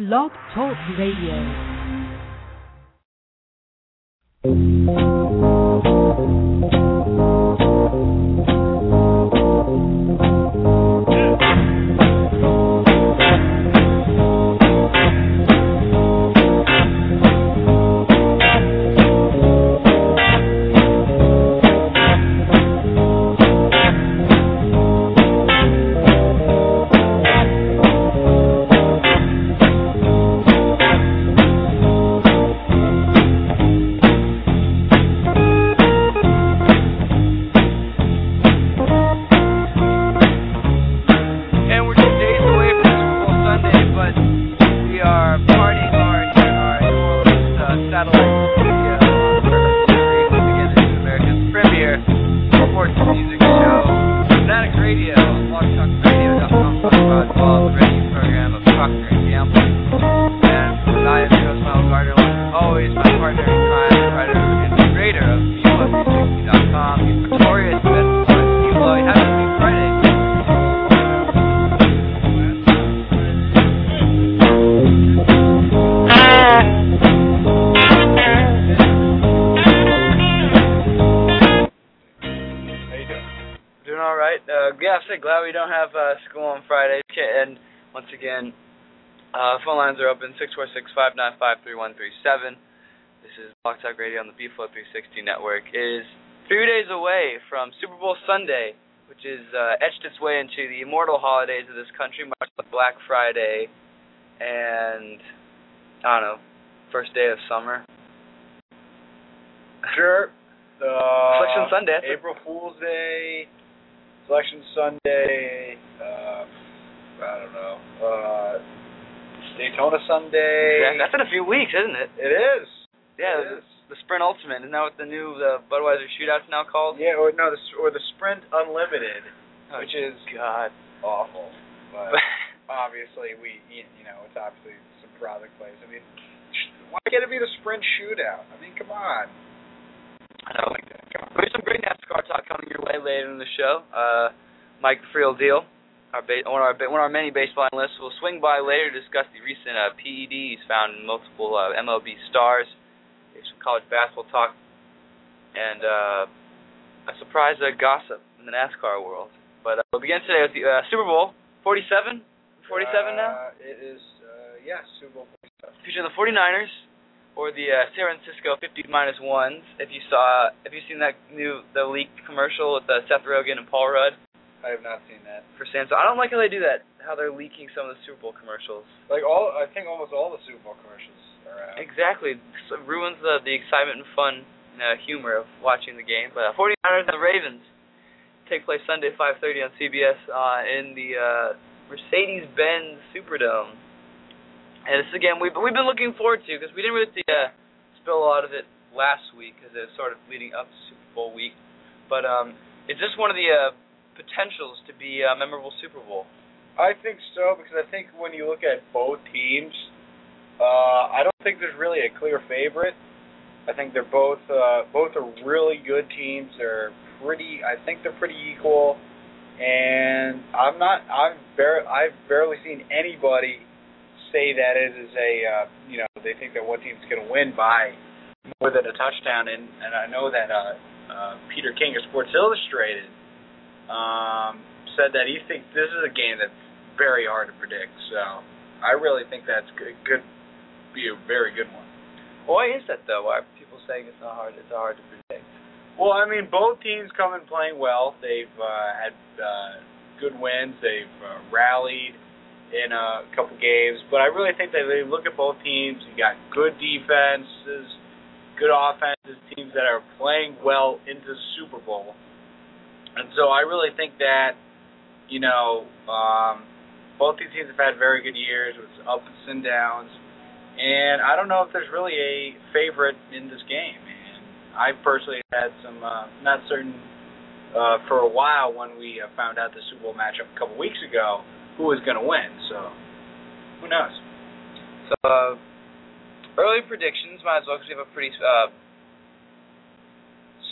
Blog Talk Radio. Uh, phone lines are open six four six five nine five three one three seven. This is Blog Talk Radio on the B Flow 360 network. It is three days away from Super Bowl Sunday, which is uh, etched its way into the immortal holidays of this country, much like Black Friday and I don't know, first day of summer. Sure. Uh, Selection Sunday. that's April Fool's Day. Selection Sunday. Uh, I don't know. Uh, Daytona Sunday. Yeah, that's in a few weeks, isn't it? It is. Yeah, It is. the Sprint Ultimate. Isn't that what the new the Budweiser Shootout's now called? Yeah, or no, the, or the Sprint Unlimited, Oh, which is God. awful. But obviously, we you you know it's obviously some product plays. I mean, why can't it be the Sprint Shootout? I mean, come on. I know. There's some great NASCAR talk coming your way later in the show. Uh, Mike Friel Deal, our ba- one of our one of our many baseball analysts, will swing by later to discuss the recent uh, PEDs found in multiple uh, MLB stars. There's some college basketball talk, and uh, a surprise uh, gossip in the NASCAR world. But uh, we'll begin today with the uh, Super Bowl 47. 47 now. Uh, it is. Uh, yeah, Super Bowl 47. featuring the 49ers or the uh, San Francisco 50 minus ones. If you saw, have you seen that new the leaked commercial with uh, Seth Rogen and Paul Rudd I have not seen that. for Samsung? I don't like how they do that. How they're leaking some of the Super Bowl commercials. Like all, I think almost all the Super Bowl commercials are out. Exactly, so it ruins the the excitement and fun uh, humor of watching the game. But uh, 49ers and the Ravens take place Sunday 5:30 on CBS uh, in the uh, Mercedes-Benz Superdome. And this again we've we've been looking forward to because we didn't really uh, spill a lot of it last week because it was sort of leading up to Super Bowl week. But um, it's just one of the uh, potentials to be a memorable Super Bowl. I think so because I think when you look at both teams, uh, I don't think there's really a clear favorite. I think they're both uh, both are really good teams. They're pretty. I think they're pretty equal, and I'm not. I've bar- I've barely seen anybody say that it is a uh, you know they think that one team's going to win by more than a touchdown. And and I know that uh, uh, Peter King of Sports Illustrated um, said that he thinks this is a game that's very hard to predict. So I really think that's good. Could be a very good one. Why is that though? Why are people saying it's not hard? It's hard to predict. Well, I mean, both teams come in playing well. They've uh, had uh, good wins. They've uh, rallied in a couple games, but I really think that they look at both teams. You got good defenses, good offenses, teams that are playing well into the Super Bowl, and so I really think that you know um, both these teams have had very good years with ups and downs, and I don't know if there's really a favorite in this game. And I personally had some uh, not certain uh, for a while when we uh, found out the Super Bowl matchup a couple weeks ago who was going to win. So who knows? So uh, early predictions might as well because we have a pretty uh,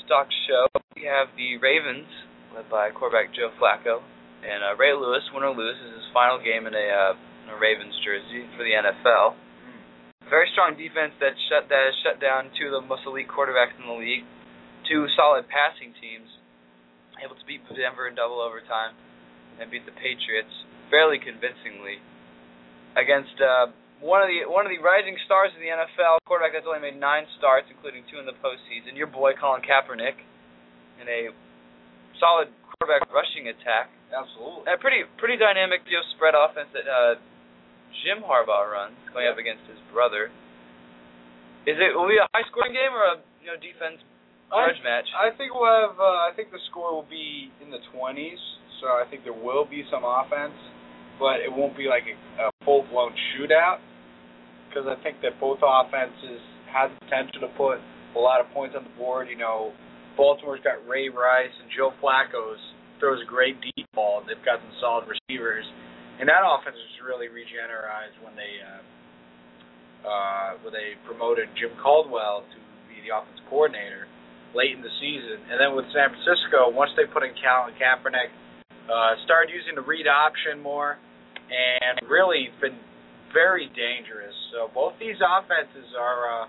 stock show. We have the Ravens led by quarterback Joe Flacco, and uh, Ray Lewis, winner Lewis, is his final game in a uh, in a Ravens jersey for the NFL. Very strong defense that shut that has shut down two of the most elite quarterbacks in the league. Two solid passing teams, able to beat Denver in double overtime and beat the Patriots fairly convincingly against uh, one of the one of the rising stars in the NFL, quarterback that's only made nine starts, including two in the postseason. Your boy Colin Kaepernick, in a solid quarterback rushing attack. Absolutely. A pretty pretty dynamic you know, spread offense that uh, Jim Harbaugh runs, going Yeah. up against his brother. Is it will it be a high scoring game or a you know defense grudge match? I think we'll have. Uh, I think the score will be in the twenties. So I think there will be some offense, but it won't be like a, a full blown shootout. Because I think that both offenses have the potential to put a lot of points on the board. You know, Baltimore's got Ray Rice and Joe Flacco's throws a great deep ball. They've got some solid receivers, and that offense was really regenerized when they uh, uh, when they promoted Jim Caldwell to be the offensive coordinator late in the season. And then with San Francisco, once they put in Colin Kaepernick, uh, started using the read option more, and really been very dangerous. So both these offenses are uh,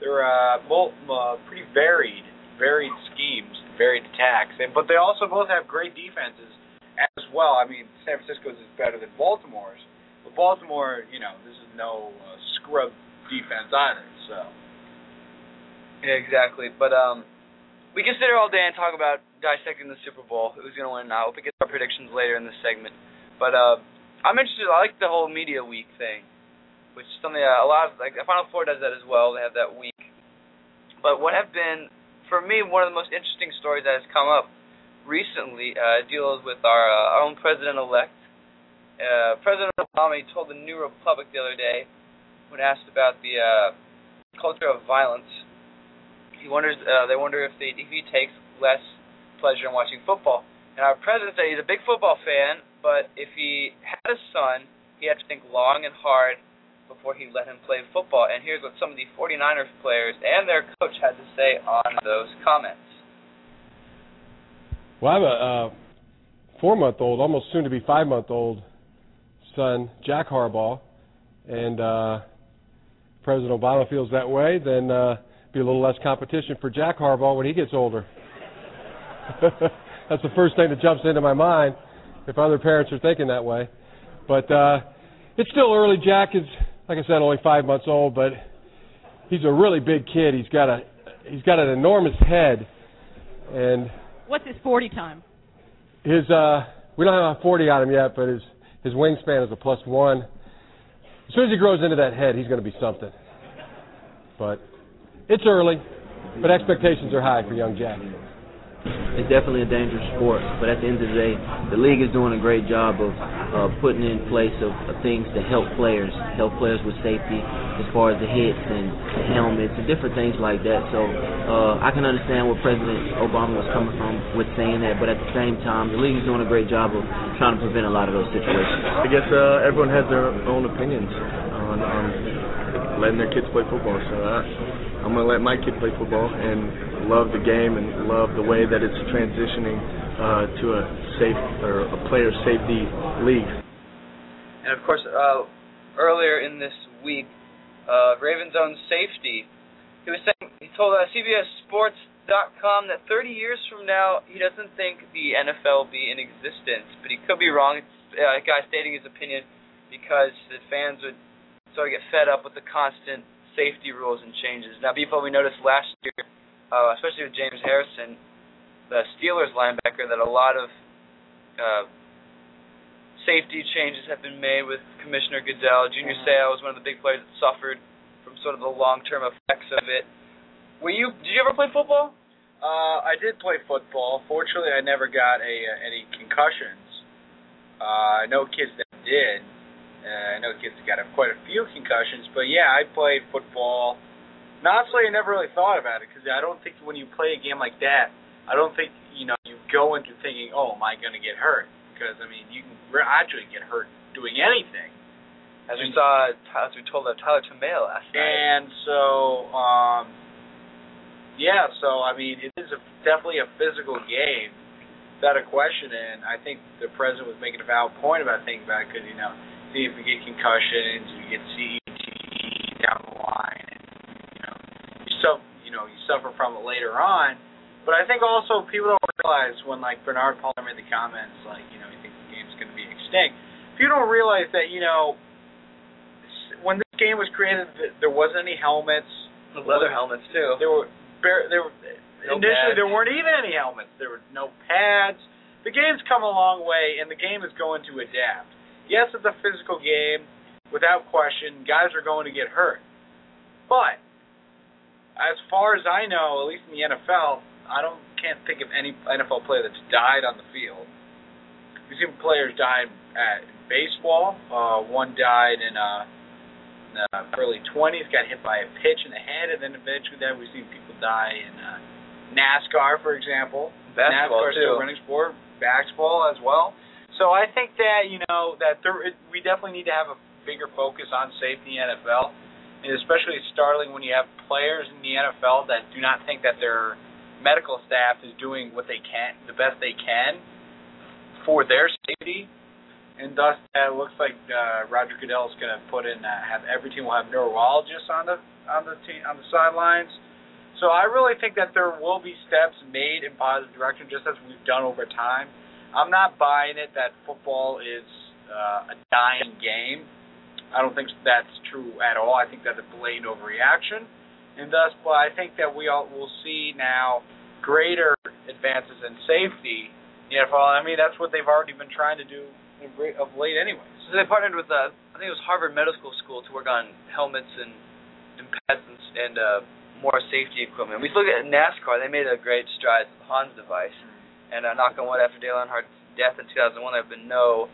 they're uh, both uh, pretty varied, varied schemes, varied attacks, and but they also both have great defenses as well. I mean, San Francisco's is better than Baltimore's, but Baltimore, you know, this is no uh, scrub defense either. So. Yeah, exactly. But um, we can sit here all day and talk about dissecting the Super Bowl, who's going to win. I hope we get our predictions later in this segment. But uh, I'm interested. I like the whole media week thing, which is something that a lot of like the Final Four does that as well. They have that week. But what have been for me one of the most interesting stories that has come up recently uh, deals with our, uh, our own president-elect. Uh, President Obama told the New Republic the other day when asked about the uh, culture of violence he wonders uh, they wonder if they if he takes less pleasure in watching football. And our president said he's a big football fan, but if he had a son, he had to think long and hard before he let him play football. And here's what some of the 49ers players and their coach had to say on those comments. Well, I have a uh, four-month-old, almost soon to be five-month-old son, Jack Harbaugh, and uh, President Obama feels that way. Then uh, be a little less competition for Jack Harbaugh when he gets older. That's the first thing that jumps into my mind if other parents are thinking that way. But uh, it's still early. Jack is, like I said, only five months old, but he's a really big kid. He's got a he's got an enormous head, and What's his 40 time? his uh we don't have a 40 on him yet, but his his wingspan is a plus one. As soon as he grows into that head, he's going to be something. But it's early, but expectations are high for young Jack. It's definitely a dangerous sport. But at the end of the day, the league is doing a great job of uh, putting in place of, of things to help players, help players with safety as far as the hits and the helmets and different things like that. So uh, I can understand where President Obama was coming from with saying that. But at the same time, the league is doing a great job of trying to prevent a lot of those situations. I guess uh, everyone has their own opinions on, on letting their kids play football. So I, I'm gonna let my kid play football and love the game and love the way that it's transitioning uh, to a safe or a player safety league. And of course, uh, earlier in this week, uh, Ravens own safety. He was saying he told uh, CBSSports.com that 30 years from now, he doesn't think the NFL will be in existence, but he could be wrong. It's uh, a guy stating his opinion because the fans would sort of get fed up with the constant safety rules and changes. Now, people, we noticed last year, uh, especially with James Harrison, the Steelers linebacker, that a lot of uh, safety changes have been made with Commissioner Goodell. Junior Mhm. Seau was one of the big players that suffered from sort of the long-term effects of it. Were you? Did you ever play football? Uh, I did play football. Fortunately, I never got a uh, any concussions. Uh, I know kids that did. Uh, I know kids that got a, quite a few concussions. But yeah, I played football. And honestly, I never really thought about it because I don't think when you play a game like that, I don't think you know you go into thinking, oh, am I going to get hurt? Because I mean, you can actually get hurt doing anything. As we saw, as we told uh, Tyler Tomeo last night. And so, um, yeah, so I mean, it is a, definitely a physical game, without a question. And I think the president was making a valid point about thinking about it because you know see if we get concussions, we get CTE down the line, you you suffer, you know, you suffer from it later on. But I think also people don't realize when like Bernard Pollard made the comments like, you know, he thinks the game's going to be extinct. People don't realize that you know when this game was created, there wasn't any helmets. Leather helmets too. There were bare, there were No initially pads. there weren't even any helmets. There were no pads. The game's come a long way, and the game is going to adapt. Yes, it's a physical game, without question. Guys are going to get hurt, but as far as I know, at least in the NFL, I don't can't think of any NFL player that's died on the field. We've seen players die at baseball. Uh, one died in uh, in the early 20s, got hit by a pitch in the head, and then eventually then we've seen people die in uh, NASCAR, for example. Basketball NASCAR too. still a running sport, basketball as well. So I think that you know that there, it, we definitely need to have a bigger focus on safety in the NFL, and especially startling when you have players in the NFL that do not think that their medical staff is doing what they can, the best they can for their safety, and thus uh, it looks like uh, Roger Goodell is going to put in uh, have every team will have neurologists on the on the team on the sidelines. So I really think that there will be steps made in positive direction, just as we've done over time. I'm not buying it that football is uh, a dying game. I don't think that's true at all. I think that's a blatant overreaction, and thus, but I think that we all will see now greater advances in safety. in the NFL. I mean, that's what they've already been trying to do in of late, anyways. So they partnered with uh, I think it was Harvard Medical School to work on helmets and and pads and, and uh, more safety equipment. We look at NASCAR; they made a great stride with the Hans device. And uh, knock on wood, after Dale Earnhardt's death in 2001, there have been no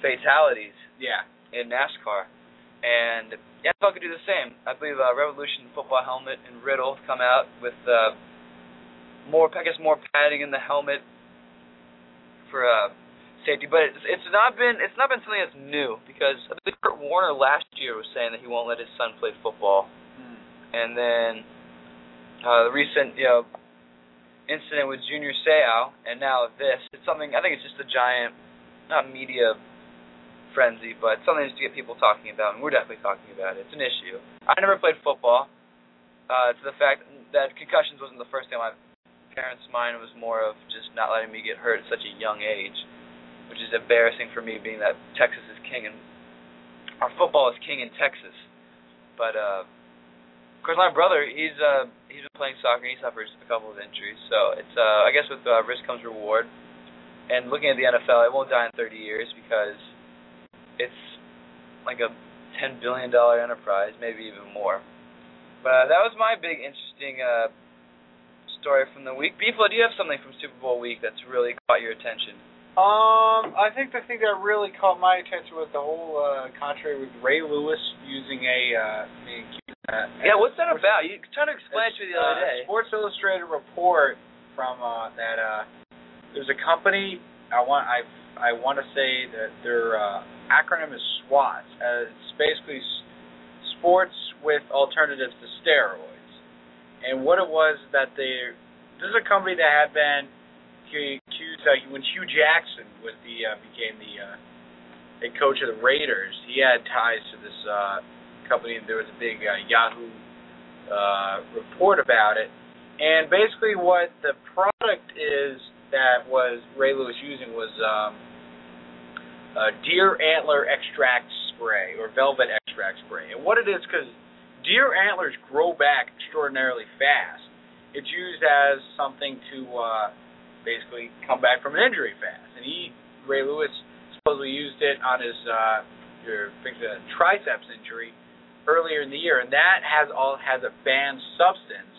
fatalities Yeah. In NASCAR. And NFL could do the same. I believe uh, Revolution football helmet and Riddell come out with uh, more, I guess, more padding in the helmet for uh, safety. But it's it's not been it's not been something that's new because I believe Kurt Warner last year was saying that he won't let his son play football, and then uh, the recent you know incident with Junior Seau, and now this. It's something I think it's just a giant, not media frenzy, but something just to get people talking about, and we're definitely talking about it. It's an issue. I never played football. Uh, to the fact that concussions wasn't the first thing on my parents' mind, it was more of just not letting me get hurt at such a young age, which is embarrassing for me, being that Texas is king and our football is king in Texas. But uh, of course, my brother, he's uh, he's been playing soccer. and He suffers a couple of injuries, so it's uh, I guess with uh, risk comes reward. And looking at the NFL, it won't die in 30 years because it's like a 10 billion dollar enterprise, maybe even more. But uh, that was my big interesting uh, story from the week. Beeflo, do you have something from Super Bowl week that's really caught your attention? Um, I think the thing that really caught my attention was the whole uh, contrary with Ray Lewis using a uh, uh, Yeah, what's that about? You trying to explain it to me the other uh, day. Sports Illustrated report from uh, that uh, there's a company. I want I I want to say that their uh, acronym is SWAT. Uh, it's basically sports with alternatives to steroids. And what it was that they this is a company that had been accused uh, when Hue Jackson was the uh, became the uh, head coach of the Raiders. He had ties to this uh, company, and there was a big uh, Yahoo uh, report about it. And basically, what the product is that was Ray Lewis using was um, uh, deer antler extract spray or velvet extract spray. And what it is, because deer antlers grow back extraordinarily fast, it's used as something to uh, basically come back from an injury fast. And he, Ray Lewis, supposedly used it on his uh, your a triceps injury earlier in the year, and that has all has a banned substance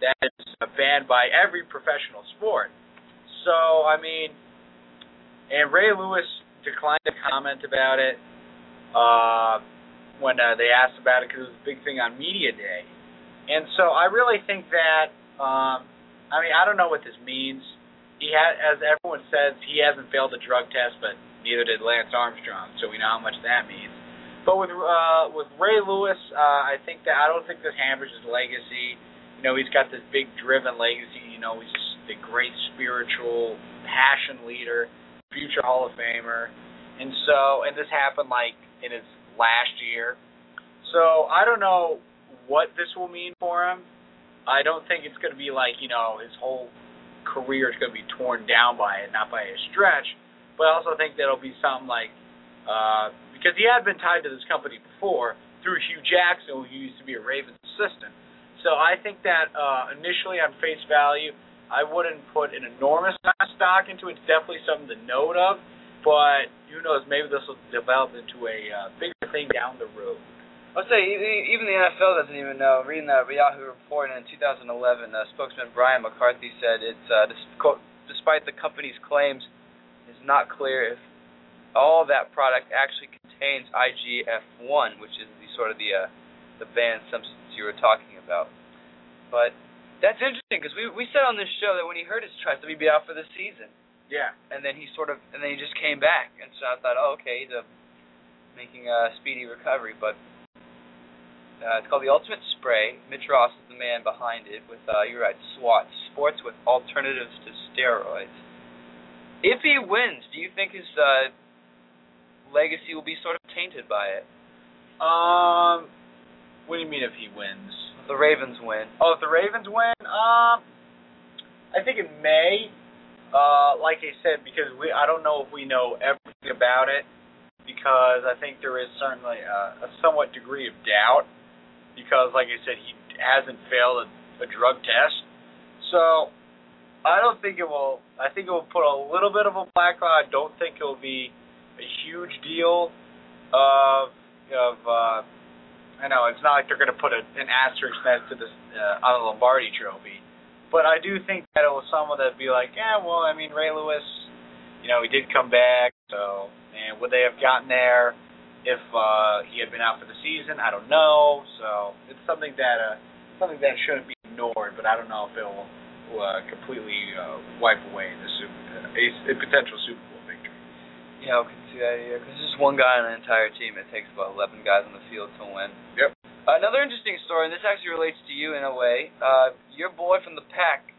that is uh, banned by every professional sport. So I mean, and Ray Lewis declined to comment about it uh, when uh, they asked about it because it was a big thing on media day. And so I really think that um, I mean I don't know what this means. He had, as everyone says, he hasn't failed a drug test, but neither did Lance Armstrong. So we know how much that means. But with uh, with Ray Lewis, uh, I think that I don't think this hampers his legacy. You know, he's got this big driven legacy. You know, he's the great spiritual passion leader, future Hall of Famer, and so and this happened like in his last year. So I don't know what this will mean for him. I don't think it's going to be like you know his whole career is going to be torn down by it, not by a stretch. But I also think that'll be something like uh, because he had been tied to this company before through Hue Jackson, who used to be a Ravens assistant. So I think that uh, initially on face value, I wouldn't put an enormous amount of stock into it. It's definitely something to note of, but who knows? Maybe this will develop into a uh, bigger thing down the road. I'll say even the NFL doesn't even know. Reading that Yahoo report in 2011, uh, spokesman Brian McCarthy said it's uh, despite the company's claims, it's not clear if all that product actually contains IGF-1, which is the sort of the uh, the banned substance you were talking about. But that's interesting because we we said on this show that when he hurt his that he'd be out for the season. Yeah. And then he sort of and then he just came back, and so I thought, oh, okay, he's a making a speedy recovery, but uh, it's called the Ultimate Spray. Mitch Ross is the man behind it. With uh, you're right, SWAT, Sports with Alternatives to Steroids. If he wins, do you think his uh, legacy will be sort of tainted by it? Um, what do you mean if he wins? The Ravens win. Oh, if the Ravens win, um, I think it may. Uh, like I said, because we I don't know if we know everything about it, because I think there is certainly a, a somewhat degree of doubt because, like I said, he hasn't failed a, a drug test. So I don't think it will. I think it will put a little bit of a black cloud. I don't think it will be a huge deal of of. Uh, I know it's not like they're going to put a, an asterisk next to this uh, on the Lombardi Trophy, but I do think that it was someone that'd be like, yeah, well, I mean, Ray Lewis, you know, he did come back, so and would they have gotten there? If uh, he had been out for the season, I don't know. So it's something that uh, something that shouldn't be ignored. But I don't know if it will uh, completely uh, wipe away the super, uh, a, a potential Super Bowl victory. Yeah, I that here because there's one guy on the entire team. It takes about 11 guys on the field to win. Yep. Another interesting story, and this actually relates to you in a way. Uh, your boy from the pack,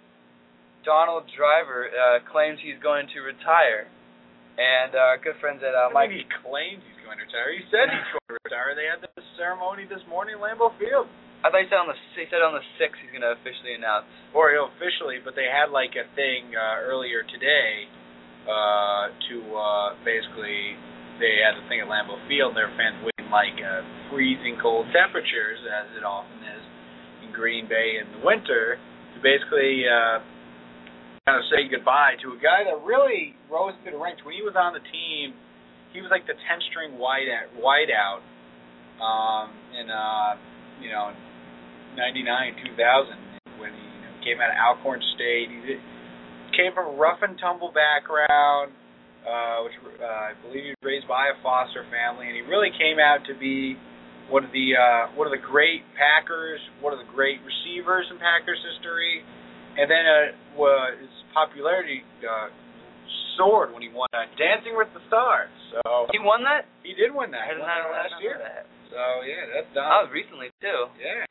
Donald Driver, uh, claims he's going to retire. And our good friends at uh, Mike. he claims he's going to retire. He said he's going to retire. They had this ceremony this morning Lambeau Field. I thought he said on the he said on the sixth he's going to officially announce. Or he'll officially, but they had like a thing uh, earlier today uh, to uh, basically they had a thing at Lambeau Field. Their fans waiting like uh, freezing cold temperatures, as it often is in Green Bay in the winter, to basically uh, kind of say goodbye to a guy that really rose through the ranks. When he was on the team, he was like the 10 string wide out, wide out um, in, uh, you know, 99, 2000 when he you know, came out of Alcorn State. He came from a rough and tumble background, uh, which uh, I believe he was raised by a foster family, and he really came out to be one of the uh, one of the great Packers, one of the great receivers in Packers history and then uh, well, his popularity uh, soared when he won uh, Dancing with the Stars. So he won that. He did win that. I did not last year. That. So yeah, that's done. That was recently too. Yeah.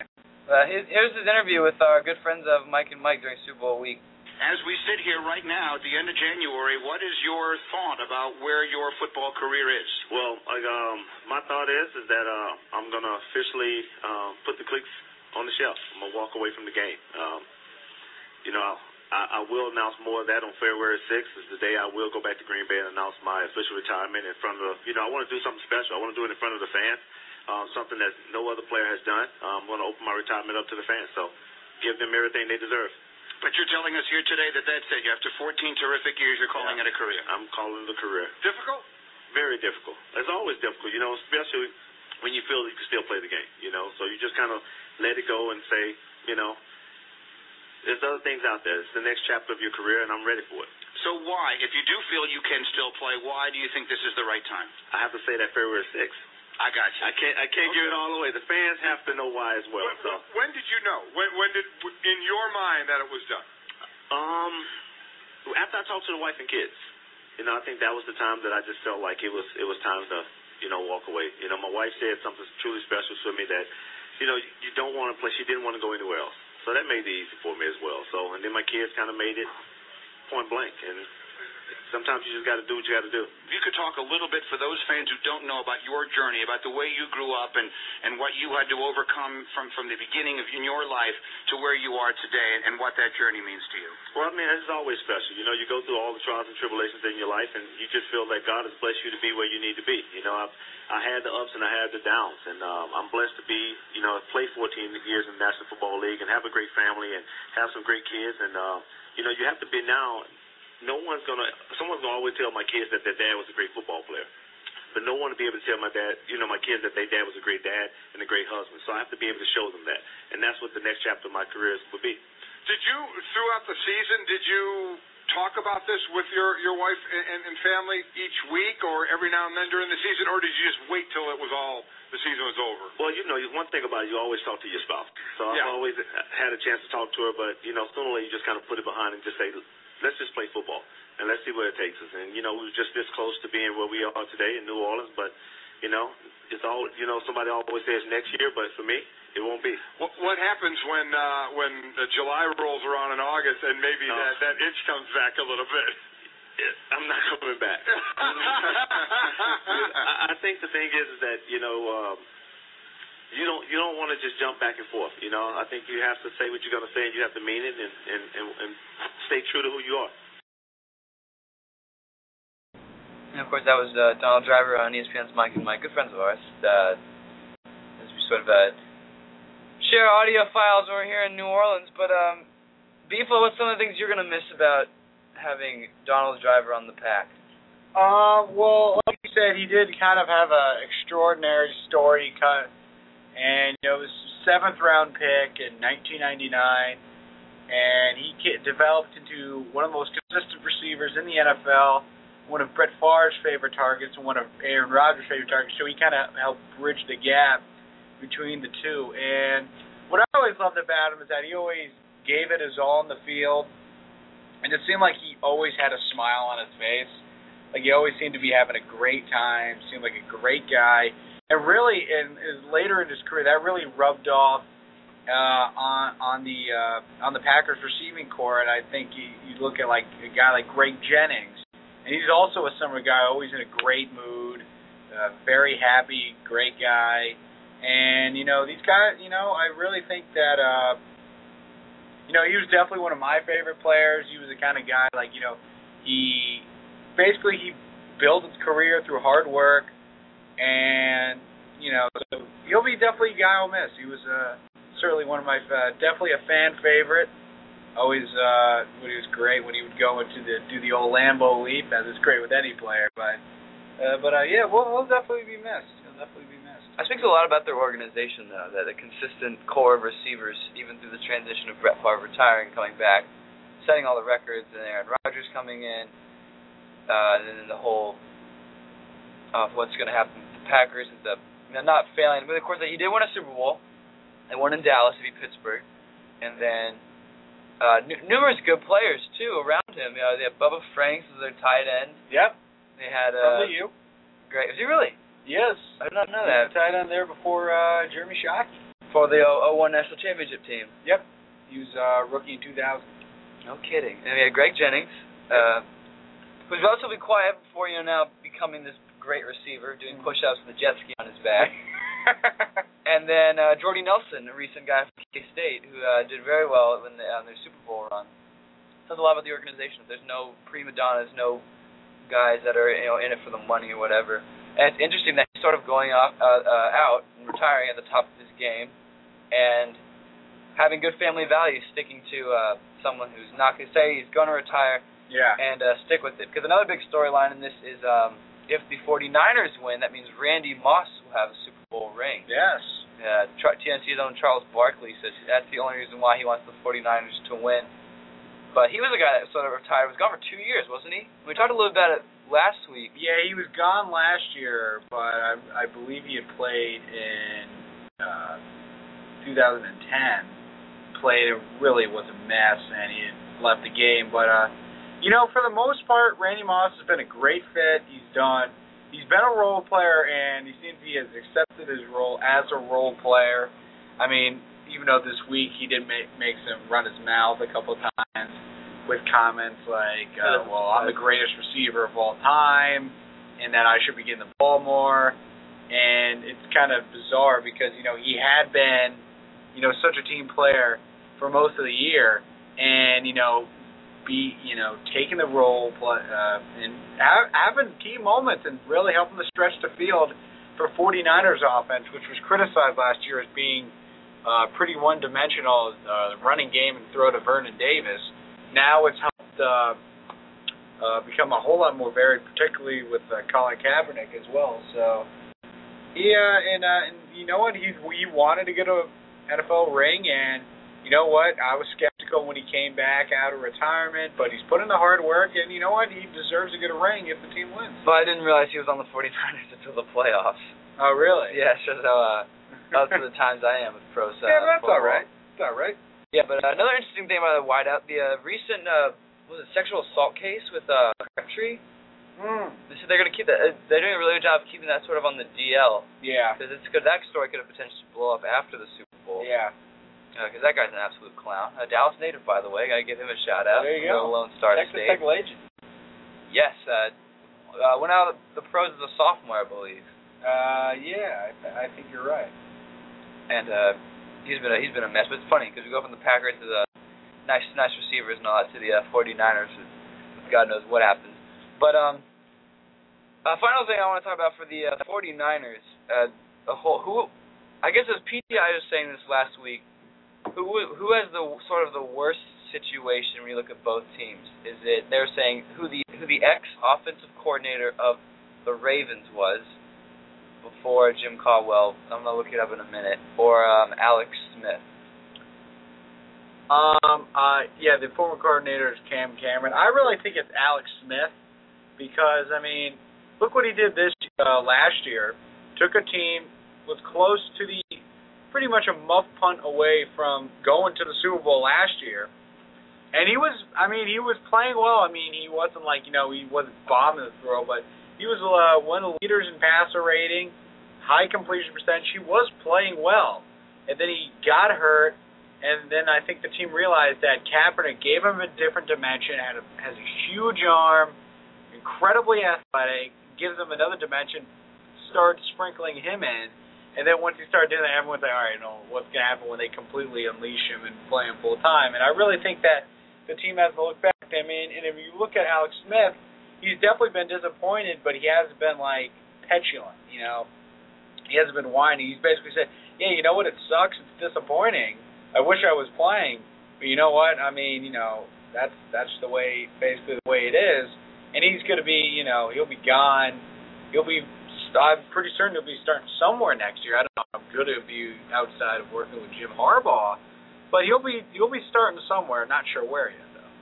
Uh, here's his interview with our good friends of Mike and Mike during Super Bowl week. As we sit here right now at the end of January, what is your thought about where your football career is? Well, like, um, my thought is is that uh, I'm gonna officially uh, put the clicks on the shelf. I'm gonna walk away from the game. Um, you know, I, I will announce more of that on February 6th. Is the day I will go back to Green Bay and announce my official retirement in front of, you know, I want to do something special. I want to do it in front of the fans, um, something that no other player has done. I'm going to open my retirement up to the fans. So give them everything they deserve. But you're telling us here today that that's it. After 14 terrific years, you're calling it a career. I'm calling it a career. Difficult? Very difficult. It's always difficult, you know, especially when you feel you can still play the game, you know. So you just kind of let it go and say, you know, there's other things out there. It's the next chapter of your career, and I'm ready for it. So why, if you do feel you can still play, why do you think this is the right time? I have to say that February 6th. I got you. I can't. I can't okay. give it all away. The fans have to know why as well. When, so. when did you know? When, when did, in your mind, that it was done? Um, after I talked to the wife and kids, you know, I think that was the time that I just felt like it was it was time to, you know, walk away. You know, my wife said something truly special to me that, you know, you don't want to play. She didn't want to go anywhere else. So that made it easy for me as well. So and then my kids kind of made it point blank, and sometimes you just got to do what you got to do. If you could talk a little bit for those fans who don't know about your journey, about the way you grew up, and and what you had to overcome from from the beginning of in your life to where you are today, and, and what that journey means to you. Well, I mean, it's always special. You know, you go through all the trials and tribulations in your life, and you just feel that God has blessed you to be where you need to be. You know, I've I had the ups and I had the downs, and um, I'm blessed to be, you know, play 14 years in the National Football League and have a great family and have some great kids, and uh, you know, you have to be now no one's gonna someone's gonna always tell my kids that their dad was a great football player. But no one will be able to tell my dad, you know, my kids that their dad was a great dad and a great husband. So I have to be able to show them that. And that's what the next chapter of my career will be. Did you throughout the season did you talk about this with your your wife and, and family each week or every now and then during the season or did you just wait till it was all the season was over? Well, you know, one thing about it, you always talk to your spouse. So Yeah. I've always had a chance to talk to her, but you know, sooner or later you just kind of put it behind and just say, let's just play football and let's see where it takes us. And you know, we were just this close to being where we are today in New Orleans, but you know, it's all you know. Somebody always says next year, but for me, it won't be. What, what happens when uh, when uh, July rolls around in August and maybe Oh. that that itch comes back a little bit? I'm not coming back. I, I think the thing is, is that you know, um, you don't you don't want to just jump back and forth. You know, I think you have to say what you're going to say, and you have to mean it, and and and, and stay true to who you are. And of course, that was uh, Donald Driver on ESPN's Mike and Mike, good friends of ours. Uh, as we sort of uh, share audio files over here in New Orleans. But um, Beeflo, what's some of the things you're gonna miss about having Donald Driver on the pack? Uh, well, like you said, he did kind of have an extraordinary story, kind of, and you know, it was seventh round pick in 1999, and he developed into one of the most consistent receivers in the NFL, one of Brett Favre's favorite targets, and one of Aaron Rodgers' favorite targets. So he kind of helped bridge the gap between the two. And what I always loved about him is that he always gave it his all in the field, and it seemed like he always had a smile on his face. Like he always seemed to be having a great time. Seemed like a great guy, and really, in, in later in his career, that really rubbed off uh, on on the uh, on the Packers receiving corps. And I think you, you look at like a guy like Greg Jennings, and he's also a summer guy, always in a great mood, uh, very happy, great guy. And you know these guys, you know, I really think that. uh you know, he was definitely one of my favorite players. He was the kind of guy like, you know, he basically he built his career through hard work and you know, so he'll be definitely a guy I'll miss. He was uh certainly one of my uh, definitely a fan favorite. Always uh when he was great when he would go into the do the old Lambeau leap, as is great with any player, but uh but uh yeah, we'll we'll definitely be missed. He'll definitely be missed. That speaks a lot about their organization, though. That the consistent corps of receivers, even through the transition of Brett Favre retiring, coming back, setting all the records, and Aaron Rodgers coming in, uh, and then the whole of what's going to happen with the Packers and the not failing. But of course, he did win a Super Bowl. They won in Dallas, to beat Pittsburgh, and then uh, n- numerous good players too around him. You know, they had Bubba Franks as their tight end. Yep. They had From uh, the U. great. Was he really? Yes. I did not know was that. tight end there before uh Jeremy Shockey. For the 01 National Championship team. Yep. He was uh rookie in 2000. No kidding. And we had Greg Jennings, uh, who's relatively quiet before you know now becoming this great receiver, doing push-ups with a jet ski on his back. and then uh, Jordy Nelson, a recent guy from K State, who uh, did very well in the, on their Super Bowl run. Says a lot about the organization. There's no prima donnas, no guys that are you know in it for the money or whatever. And it's interesting that he's sort of going off uh, uh, out and retiring at the top of his game, and having good family values, sticking to uh, someone who's not going to say he's going to retire Yeah. and uh, stick with it. Because another big storyline in this is um, if the 49ers win, that means Randy Moss will have a Super Bowl ring. Yes. Uh, TNT's own Charles Barkley says that's the only reason why he wants the 49ers to win. But he was a guy that sort of retired. Was gone for two years, wasn't he? We talked a little about it last week. Yeah, he was gone last year, but I I believe he had played in uh 2010. Played it really was a mess and he had left the game, but uh you know, for the most part, Randy Moss has been a great fit. He's done he's been a role player and he seems he has accepted his role as a role player. I mean, even though this week he did make make some run his mouth a couple of times, with comments like, uh, "Well, I'm the greatest receiver of all time," and that I should be getting the ball more. And it's kind of bizarre because you know he had been, you know, such a team player for most of the year, and you know, be you know taking the role uh, and ha- having key moments and really helping to stretch the field for 49ers offense, which was criticized last year as being uh, pretty one-dimensional uh, running game and throw to Vernon Davis. Now it's helped uh, uh, become a whole lot more varied, particularly with uh, Colin Kaepernick as well. So yeah, and uh, and you know what? He he wanted to get a NFL ring, and you know what? I was when he came back out of retirement, but he's put in the hard work, and you know what? He deserves to get a ring if the team wins. But I didn't realize he was on the 49ers until the playoffs. Oh, really? Yeah, how uh, most of the times I am with pro uh, Yeah, that's football. all right. That's all right. Yeah, but uh, another interesting thing about the wideout, the uh, recent uh, was it sexual assault case with uh, Crabtree. Mm. They said they're going to keep that. Uh, they're doing a really good job of keeping that sort of on the DL Yeah. because it's good. That story could have potentially blow up after the Super Bowl. Yeah. Because that guy's an absolute clown. A Dallas native, by the way. Got to give him a shout out. There you go. Lone Star Texas State. Tech legend. Yes. Uh, uh, went out of the pros as a sophomore, I believe. Uh, yeah, I, th- I think you're right. and uh, he's been a, he's been a mess. But it's funny because we go from the Packers to the nice nice receivers and all that to the uh, 49ers. And God knows what happens. But um, uh, final thing I want to talk about for the uh, 49ers, uh, the whole who, I guess it was PTI was saying this last week. Who who has the sort of the worst situation when you look at both teams? Is it they're saying who the who the ex offensive coordinator of the Ravens was before Jim Caldwell. I'm gonna look it up in a minute. Or um, Alex Smith. Um, uh, yeah, the former coordinator is Cam Cameron. I really think it's Alex Smith because I mean, look what he did this uh, last year. Took a team was close to the pretty much a muff punt away from going to the Super Bowl last year. And he was, I mean, he was playing well. I mean, he wasn't like, you know, he wasn't bombing the throw, but he was uh, one of the leaders in passer rating, high completion percentage. He was playing well. And then he got hurt, and then I think the team realized that Kaepernick gave him a different dimension, had a, has a huge arm, incredibly athletic, gives him another dimension, start sprinkling him in. And then once he started doing that, everyone's like, all right, know, what's going to happen when they completely unleash him and play him full time? And I really think that the team has to look back. I mean, and if you look at Alex Smith, he's definitely been disappointed, but he hasn't been like petulant. You know, he hasn't been whining. He's basically said, "Yeah, you know what? It sucks. It's disappointing. I wish I was playing, but you know what? I mean, you know, that's that's the way, basically the way it is. And he's going to be, you know, he'll be gone. He'll be. I'm pretty certain he'll be starting somewhere next year. I don't know how good he'll be outside of working with Jim Harbaugh, but he'll be he'll be starting somewhere. Not sure where yet though.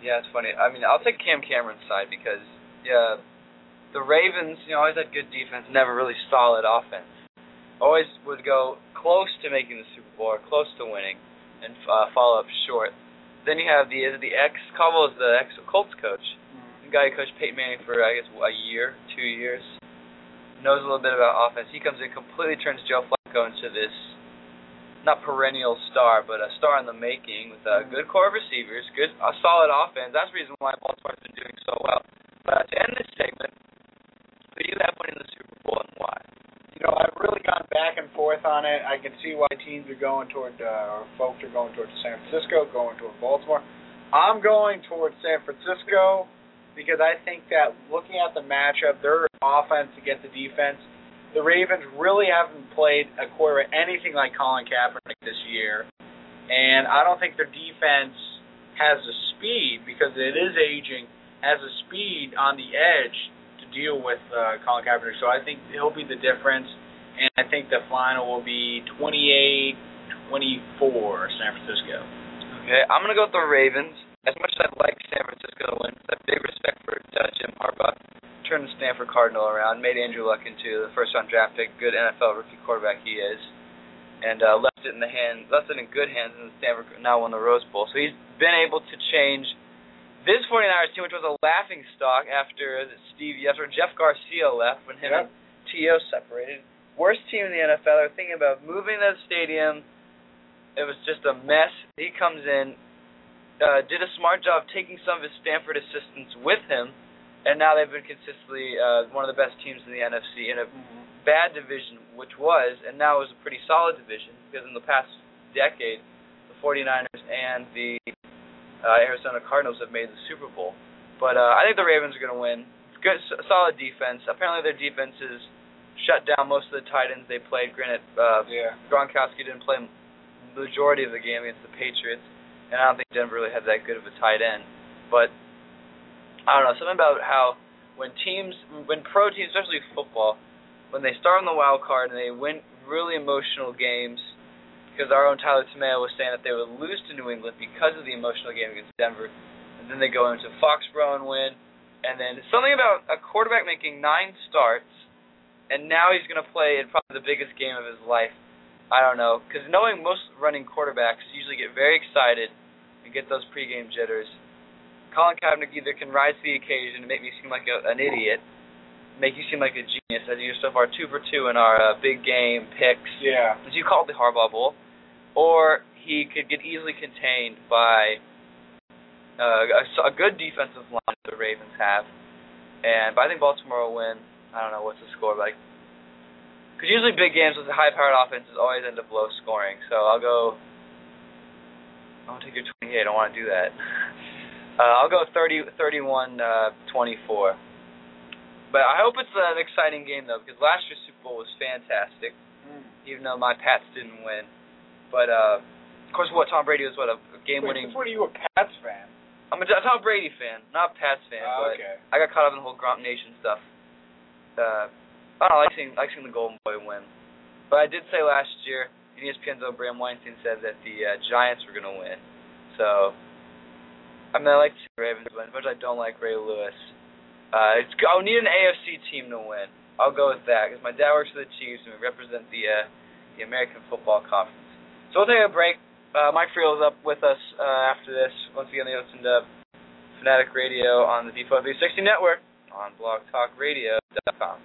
Yeah, it's funny. I mean, I'll take Cam Cameron's side because yeah, the Ravens, you know, always had good defense, never really solid offense. Always would go close to making the Super Bowl, or close to winning, and uh, follow up short. Then you have the the ex Caldwell is the ex Colts coach, the guy who coached Peyton Manning for I guess a year, two years, knows a little bit about offense. He comes in completely turns Joe Flacco into this not perennial star, but a star in the making with a good core of receivers, good a solid offense. That's the reason why Baltimore's been doing so well. But to end this segment, who do you have winning the Super Bowl and why? You know, I've really gone back and forth on it. I can see why teams are going toward, uh, or folks are going towards San Francisco, going toward Baltimore. I'm going towards San Francisco because I think that looking at the matchup, their offense against the defense, the Ravens really haven't played a quarterback anything like Colin Kaepernick this year, and I don't think their defense has the speed because it is aging, has the speed on the edge to deal with uh, Colin Kaepernick. So I think he'll be the difference, and I think the final will be 28-24 San Francisco. Okay, I'm gonna go with the Ravens. As much as I'd like San Francisco to win, I have big respect for uh, Jim Harbaugh. Turned the Stanford Cardinal around, made Andrew Luck into the first round draft pick, good NFL rookie quarterback he is, and uh, left it in the hand, left it in good hands, and Stanford now won the Rose Bowl. So he's been able to change this 49ers team, which was a laughing stock after Steve, after Jeff Garcia left when him Yep. and T.O. separated. Worst team in the NFL. They're thinking about moving the stadium. It was just a mess. He comes in, uh, did a smart job taking some of his Stanford assistants with him, and now they've been consistently uh, one of the best teams in the NFC in a bad division, which was, and now is a pretty solid division because in the past decade, the 49ers and the uh, Arizona Cardinals have made the Super Bowl. But uh, I think the Ravens are going to win. Good, solid defense. Apparently, their defense is shut down most of the tight ends they played. Granted, uh, Yeah. Gronkowski didn't play the majority of the game against the Patriots, and I don't think Denver really had that good of a tight end. But I don't know something about how when teams, when pro teams, especially football, when they start on the wild card and they win really emotional games, because our own Tyler Tomeo was saying that they would lose to New England because of the emotional game against Denver, and then they go into Foxborough and win, and then something about a quarterback making nine starts, and now he's going to play in probably the biggest game of his life. I don't know, because knowing most running quarterbacks usually get very excited and get those pregame jitters. Colin Kaepernick either can rise to the occasion and make me seem like a, an idiot, make you seem like a genius, as you so far two for two in our uh, big game picks, Yeah. as you called the Harbaugh Bowl, or he could get easily contained by uh, a, a good defensive line the Ravens have. And but I think Baltimore will win. I don't know what's the score like. Because usually big games with high-powered offenses always end up low scoring. So I'll go. I'll take your 28. I don't want to do that. Uh, I'll go 30, 31, uh, 24. But I hope it's an exciting game though, because last year's Super Bowl was fantastic, even though my Pats didn't win. But uh, of course, what Tom Brady was what a game-winning. so what are you a Pats fan? I'm a Tom Brady fan, not a Pats fan. Ah, but okay. I got caught up in the whole Gronk Nation stuff. Uh, I don't know, I like seeing, I like seeing the Golden Boy win. But I did say last year, ESPN's own Bram Weinstein said that the uh, Giants were going to win. So, I mean, I like the Ravens but I don't like Ray Lewis. Uh, it's, I'll need an AFC team to win. I'll go with that because my dad works for the Chiefs and we represent the uh, the American Football Conference. So we'll take a break. Uh, Mike Friel is up with us uh, after this. Once again, they listen to Fanatic Radio on the Default 360 Network on blogtalkradio.com.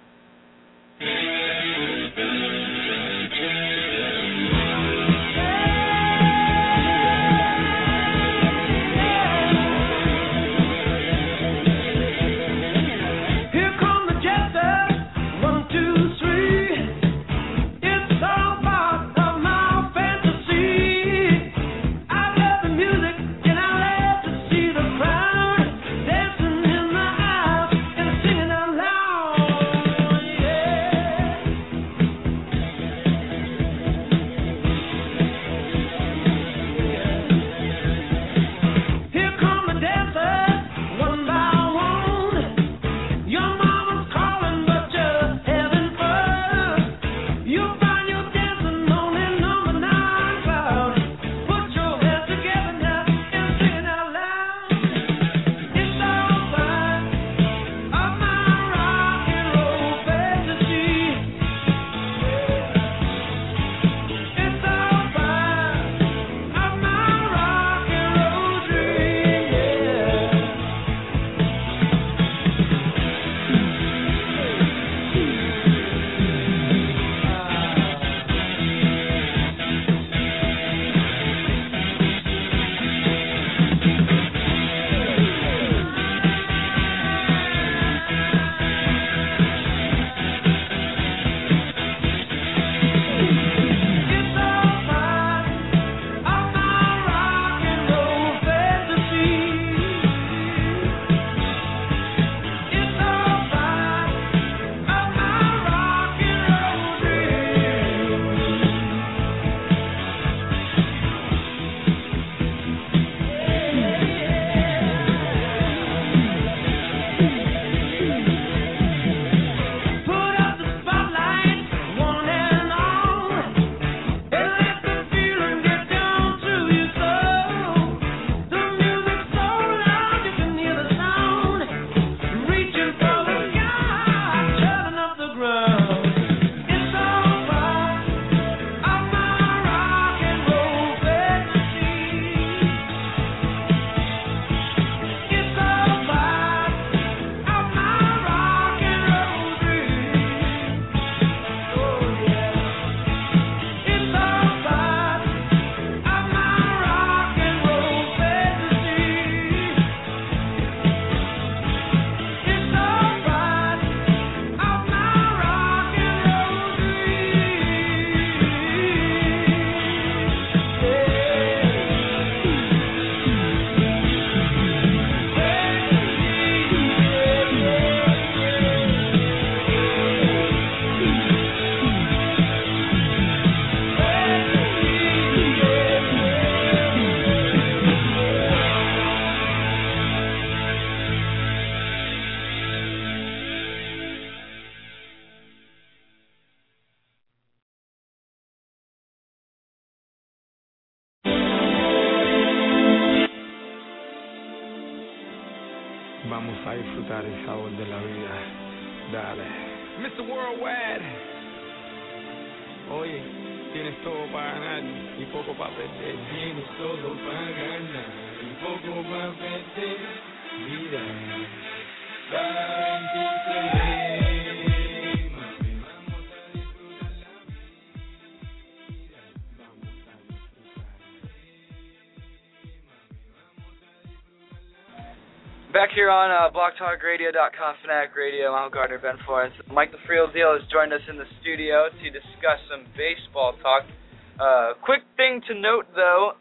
here on uh, BlogTalkRadio.com, Fanatic Radio, I'm Gardner Ben Florence. Mike the Real Deal has joined us in the studio to discuss some baseball talk. Uh, quick thing to note, though,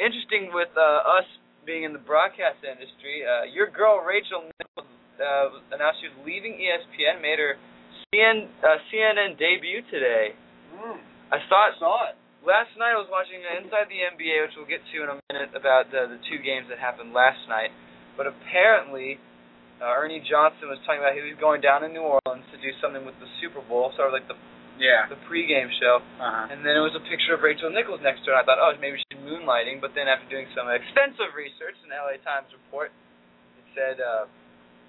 interesting with uh, us being in the broadcast industry, uh, your girl Rachel Nichols uh, announced she was leaving ESPN, made her CN, uh, CNN debut today. Mm, I saw it. saw it. Last night I was watching Inside the NBA, which we'll get to in a minute about the, the two games that happened last night. But apparently, uh, Ernie Johnson was talking about he was going down to New Orleans to do something with the Super Bowl, sort of like the Yeah. the pregame show. Uh-huh. And then it was a picture of Rachel Nichols next to her. And I thought, oh, maybe she's moonlighting. But then after doing some extensive research in the LA Times report, it said uh,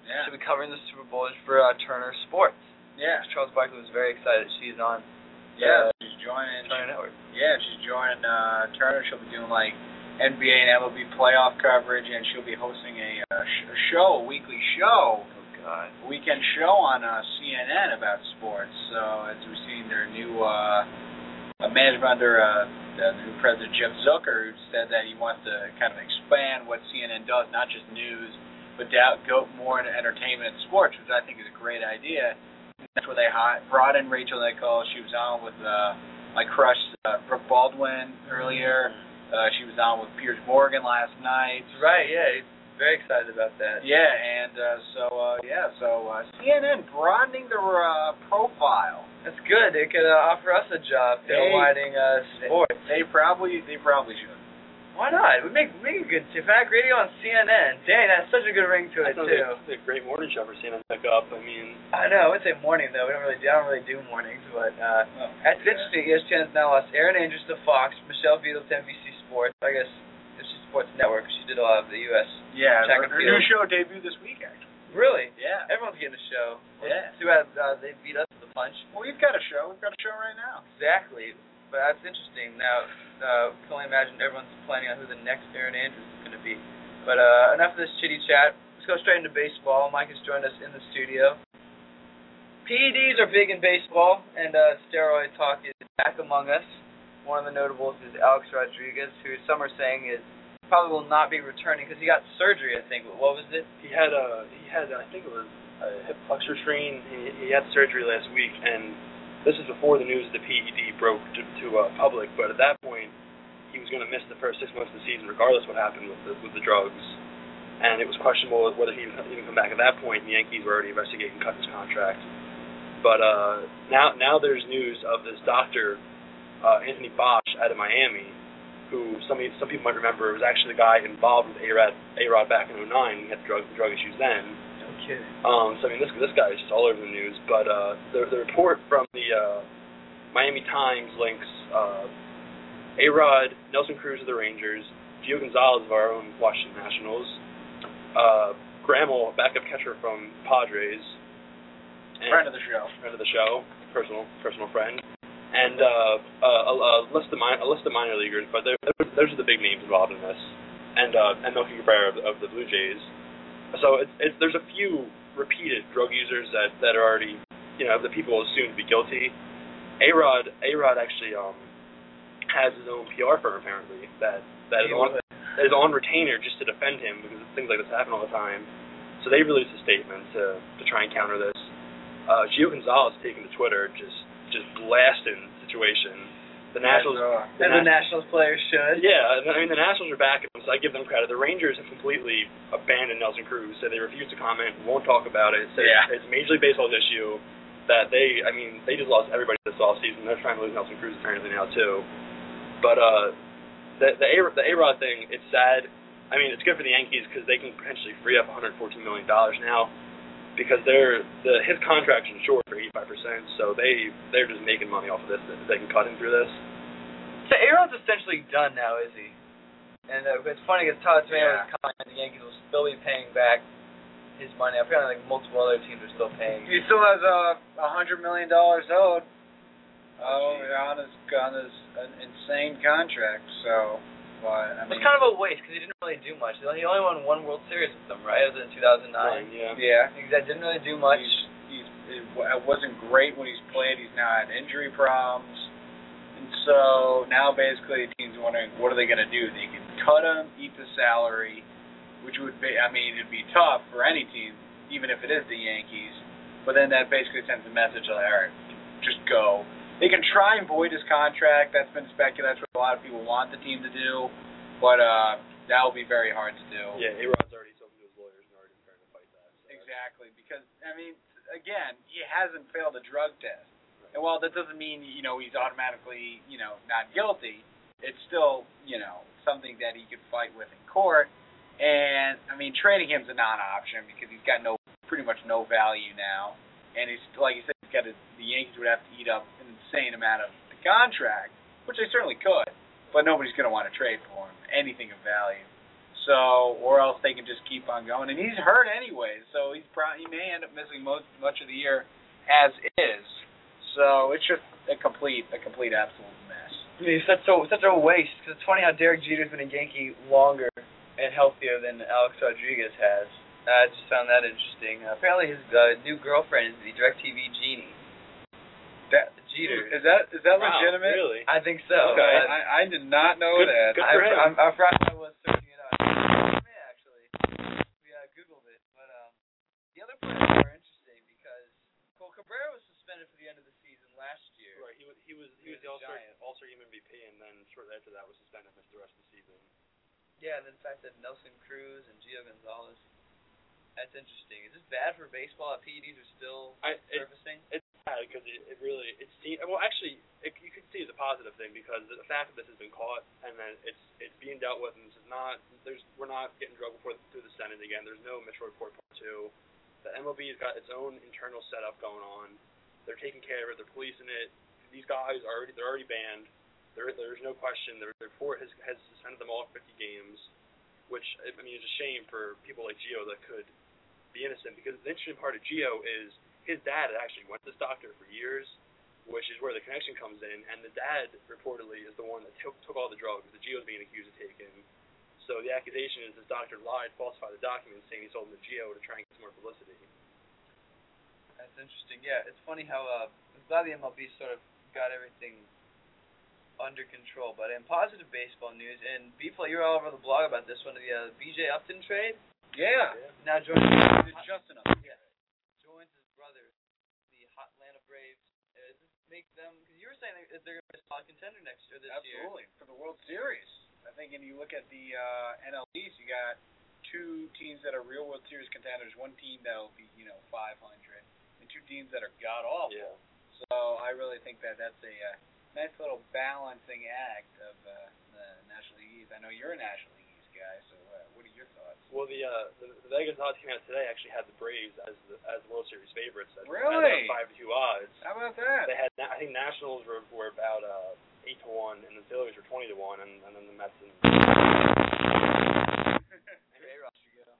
Yeah. she'll be covering the Super Bowl for uh, Turner Sports. Yeah. Charles Barkley was very excited she's on Yeah. uh, She's joining. Turner Network. Yeah, she's joining uh, Turner. She'll be doing like NBA and MLB playoff coverage, and she'll be hosting a, uh, sh- a show, a weekly show, God. a weekend show on uh, CNN about sports. So as we've seen their new uh, management under uh, the new president Jeff Zucker, who said that he wants to kind of expand what CNN does, not just news, but to go more into entertainment and sports, which I think is a great idea. That's where they hi- brought in Rachel Nichols. She was on with uh, my crush uh, Brooke Baldwin earlier. Uh, she was on with Piers Morgan last night. Right, yeah. He's very excited about that. Yeah, and uh, so uh, yeah, so uh, CNN broadening their uh, profile. That's good. They could uh, offer us a job They- taillighting uh, sports. They probably they probably should. Why not? We make make a good Fanatic Radio on CNN. Dang, that's such a good ring to it too. like a great morning show for CNN to pick up. I mean, I know. I would say morning though. We don't really. Do, I don't really do mornings, but uh, Oh, that's interesting. E ESPN has now lost Erin Andrews to Fox, Michelle Beadle to NBC Sports. I guess NBC Sports Network. She did a lot of the U.S. Yeah, her, her new show debuted this week actually. Really? Yeah. Everyone's getting a show. Yeah. Too bad uh, they beat us to the punch. Well, we've got a show. We've got a show right now. Exactly. But that's interesting. Now, uh, can only imagine everyone's planning on who the next Erin Andrews is going to be. But uh, enough of this chitty chat. Let's go straight into baseball. Mike has joined us in the studio. PEDs are big in baseball, and uh, steroid talk is back among us. One of the notables is Alex Rodriguez, who some are saying is probably will not be returning because he got surgery. I think. What was it? he had a he had I think it was a hip flexor strain. He, he had surgery last week, and this is before the news of the PED broke to, to uh, public. But at that point, he was going to miss the first six months of the season, regardless what happened with the with the drugs. And it was questionable whether he even come back at that point. The Yankees were already investigating cutting his contract. But uh, now now there's news of this doctor, uh, Anthony Bosch, out of Miami, who some some people might remember was actually the guy involved with A-Rod, A-Rod back in 09. He had drug drug issues then. No kidding. Um, so I mean, this this guy is just all over the news. But uh, the the report from the uh, Miami Times links uh, A-Rod, Nelson Cruz of the Rangers, Gio Gonzalez of our own Washington Nationals, uh, Grandal, backup catcher from Padres, and Friend of the show. friend of the show, personal personal friend, and uh, a, a, a list of min- a list of minor leaguers. But those are the big names involved in this, and uh, and Melky Cabrera of, of the Blue Jays. So there's a few repeated drug users that that are already you know the people assumed to be guilty. A Rod A Rod actually um has his own PR firm apparently that that is on that is on retainer just to defend him because things like this happen all the time. So they released a statement to to try and counter this. Uh, Gio Gonzalez taking to Twitter just just blasting situation. The Nationals, As the Nationals players should. yeah, I mean the Nationals are back, so I give them credit. The Rangers have completely abandoned Nelson Cruz, so they refuse to comment, won't talk about it. So Yeah. it's a Major League Baseball's issue that they, I mean, they just lost everybody this offseason. They're trying to lose Nelson Cruz apparently now too. But uh, the the A the A Rod thing, it's sad. I mean, it's good for the Yankees because they can potentially free up 114 million dollars now because they're the his contract's insured for 85 percent, so they they're just making money off of this. They can cut him through this. So Aaron's essentially done now, is he? And uh, it's funny because Todd Tomato Yeah. was commenting the Yankees will still be paying back his money. Apparently, like multiple other teams are still paying. He still has a a hundred million dollars owed. Oh, on his on his an uh, insane contract. So, but I It mean, was kind of a waste because he didn't really do much. He only won one World Series with them, right? It was in 2009. yeah. yeah. He didn't really do much. He's, he's it wa- it wasn't great when he's played. He's now had injury problems, and so now basically the team's wondering what are they going to do? They can cut him, eat the salary, which would be I mean it'd be tough for any team, even if it is the Yankees. But then that basically sends a message like, all right, just go. They can try and void his contract. That's been speculated. That's what a lot of people want the team to do, but uh, that will be very hard to do. Yeah, A-Rod's already spoken to his lawyers and already trying to fight that. So Exactly, because I mean, again, he hasn't failed a drug test, and while that doesn't mean you know he's automatically you know not guilty, it's still you know something that he could fight with in court. And I mean, trading him's a non-option because he's got no pretty much no value now, and he's like you said, he's got the Yankees would have to eat up an insane amount of the contract, which they certainly could, but nobody's going to want to trade for him anything of value. So, or else they can just keep on going. And he's hurt anyway, so he's probably he may end up missing most much of the year as is. So it's just a complete a complete absolute mess. I mean, it's such a such a waste. Because it's funny how Derek Jeter's been a Yankee longer and healthier than Alex Rodriguez has. I just found that interesting. Uh, apparently, his uh, new girlfriend is the Directv genie. That Jeter. is that is that Wow, legitimate? Really? I think so. Okay, Uh, I, I did not know Good- that. good I, for him. I'm, I'm proud I was searching it out. Me, actually. We uh, Googled it. But um, the other part is more interesting because Cole Cabrera was suspended for the end of the season last year. Right. He was he was he was the He All was a Star giant. All Star Game MVP, and then shortly after that was suspended, missed the rest of the season. Yeah, and then the fact that Nelson Cruz and Gio Gonzalez. That's interesting. Is this bad for baseball that PEDs are still I it, surfacing? it's bad because it, it really it's seen well actually it, you could see it as a positive thing because the fact that this has been caught and then it's it's being dealt with and this is not there's we're not getting drug before through the Senate again. There's no Mitchell report part two. The MLB's got its own internal setup going on. They're taking care of it. They're policing it. These guys are already they're already banned. There there's no question. Their court has has suspended them all 50 games, which I mean is a shame for people like Gio that could be innocent because the interesting part of Gio is his dad actually went to this doctor for years, which is where the connection comes in. And the dad reportedly is the one that took took all the drugs that Gio's being accused of taking. So the accusation is his doctor lied, falsified the documents, saying he sold them to Gio to try and get some more publicity. That's interesting. Yeah, it's funny how uh, I'm glad the MLB sort of got everything under control. But in positive baseball news, and Beefle, you were all over the blog about this one, the uh, BJ Upton trade. Yeah. Now joins Did Justin up? yeah, joins his brother, the Hot Atlanta Braves. Uh, does this make them? Because you were saying that they're going to be a solid contender next year. This year. Absolutely. For the World Series. I think when you look at the uh, NL East, you got two teams that are real World Series contenders, one team that'll be, you know, 500, and two teams that are god awful. Yeah. So I really think that that's a uh, nice little balancing act of uh, the National League East. I know you're a National League East guy, so what are your thoughts? Well, the uh, the, the Vegas odds came out today actually had the Braves as the as the World Series favorites. At, Really? At five to two odds. How about that? They had I think Nationals were were about uh eight to one, and the Phillies were twenty to one, and, and then the Mets and. In-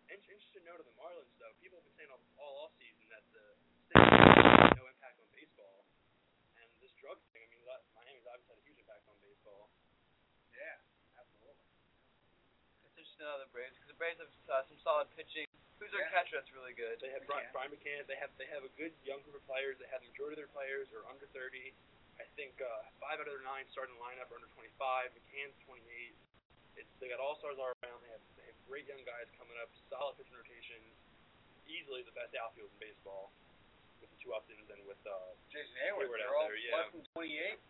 Interesting note of the Marlins, though. People have been saying all, all off season that the state has no impact on baseball, and this drug thing. I mean, that- Miami's obviously had a huge impact on baseball. Yeah, absolutely. It's interesting how the Braves, because the Braves have uh, some solid pitching. Who's their Yeah. catcher that's really good? They have Brian, Brian McCann. They have they have a good young group of players. They have the majority of their players are under 30. I think uh, five out of their nine starting lineup are under 25. McCann's 28. It's they got all stars all around. They have they have great young guys coming up. Solid pitching rotations. Easily the best outfield in baseball with the two Uptons and with uh Jason Heyward, Heyward they're out all there, yeah. less than 28.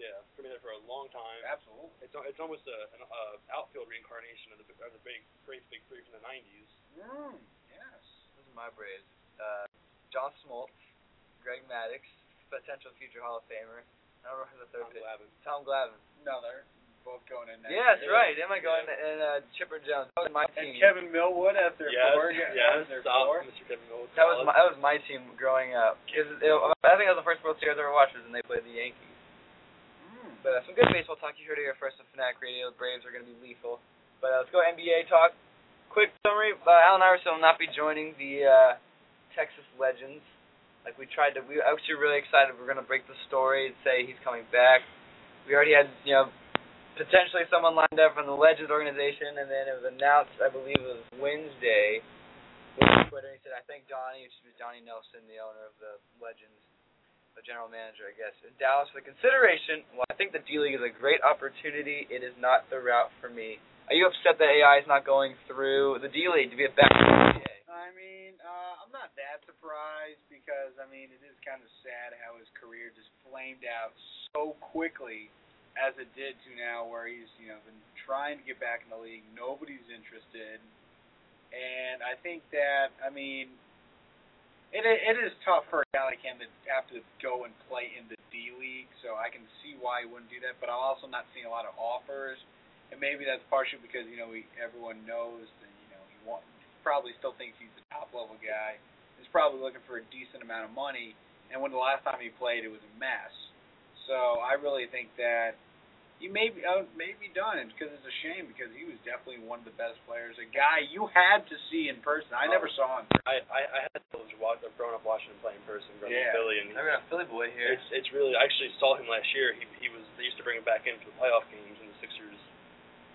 yeah been there for a long time. Absolutely. It's it's almost a an uh, outfield reincarnation of the of the big great big three from the 90s. Mm, yes. Those are my Braves. Uh, John Smoltz, Greg Maddux, potential future Hall of Famer. I don't know who the third Tom pitcher. Glavine. Tom Glavine. No, they're both going in next Yeah, that's year. right. Am I going? And uh, Chipper Jones. That was my team. And team. Kevin Millwood as their Yes, four. yes, as their four. Mr. Kevin Mills. That was my that was my team growing up. 'Cause it, I think that was the first World Series I ever watched, was when they played the Yankees. Mm. But uh, some good baseball talk. You heard it here first on Fanatic Radio. The Braves are going to be lethal. But uh, let's go NBA talk. quick summary: uh, Allen Iverson will not be joining the uh, Texas Legends. Like we tried to, we actually really excited. We're gonna break the story and say he's coming back. We already had, you know, potentially someone lined up from the Legends organization, and then it was announced, I believe it was Wednesday. Twitter, he said, "I think Donnie, which is Donnie Nelson, the owner of the Legends, the general manager, I guess, in Dallas for the consideration. Well, I think the D League is a great opportunity. It is not the route for me. Are you upset that AI is not going through the D League to be a back? I mean, uh, I'm not that surprised because I mean it is kind of sad how his career just flamed out so quickly as it did to now, where he's you know been trying to get back in the league, nobody's interested, and I think that I mean it it is tough for a guy like him to have to go and play in the D League, so I can see why he wouldn't do that. But I'm also not seeing a lot of offers, and maybe that's partially because you know he, everyone knows that you know he want, probably still thinks he's a top level guy. He's probably looking for a decent amount of money, and when the last time he played, it was a mess. So I really think that he may be uh, may be done because it's a shame because he was definitely one of the best players, a guy you had to see in person. I never saw him. I I, I had the privilege of watch, of growing up watching him play in person, growing Yeah. in Philly, and I got a Philly boy here. it's it's really. I actually saw him last year. He he was they used to bring him back in for the playoff games, and the Sixers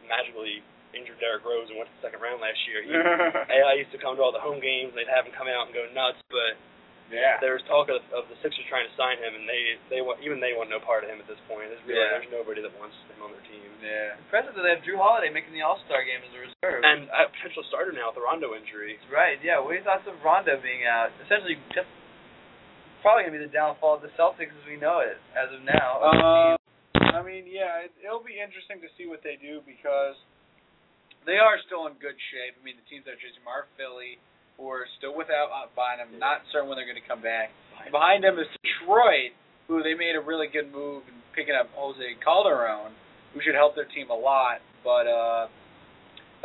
magically injured Derrick Rose and went to the second round last year. He, AI used to come to all the home games. They'd have him come out and go nuts, but yeah. there was talk of, of the Sixers trying to sign him, and they they want even they want no part of him at this point. There's really Yeah. there's nobody that wants him on their team. Yeah. Impressive that they have Jrue Holiday making the All Star game as a reserve. And a potential starter now with the Rondo injury. right, yeah. What are your thoughts of Rondo being out? Essentially, just probably gonna be the downfall of the Celtics as we know it as of now. Uh, I mean, yeah, it, it'll be interesting to see what they do because they are still in good shape. I mean, the teams that are chasing them are Philly, who are still without uh, Bynum, not certain when they're going to come back. Behind them is Detroit, who they made a really good move in picking up Jose Calderon, who should help their team a lot. But uh,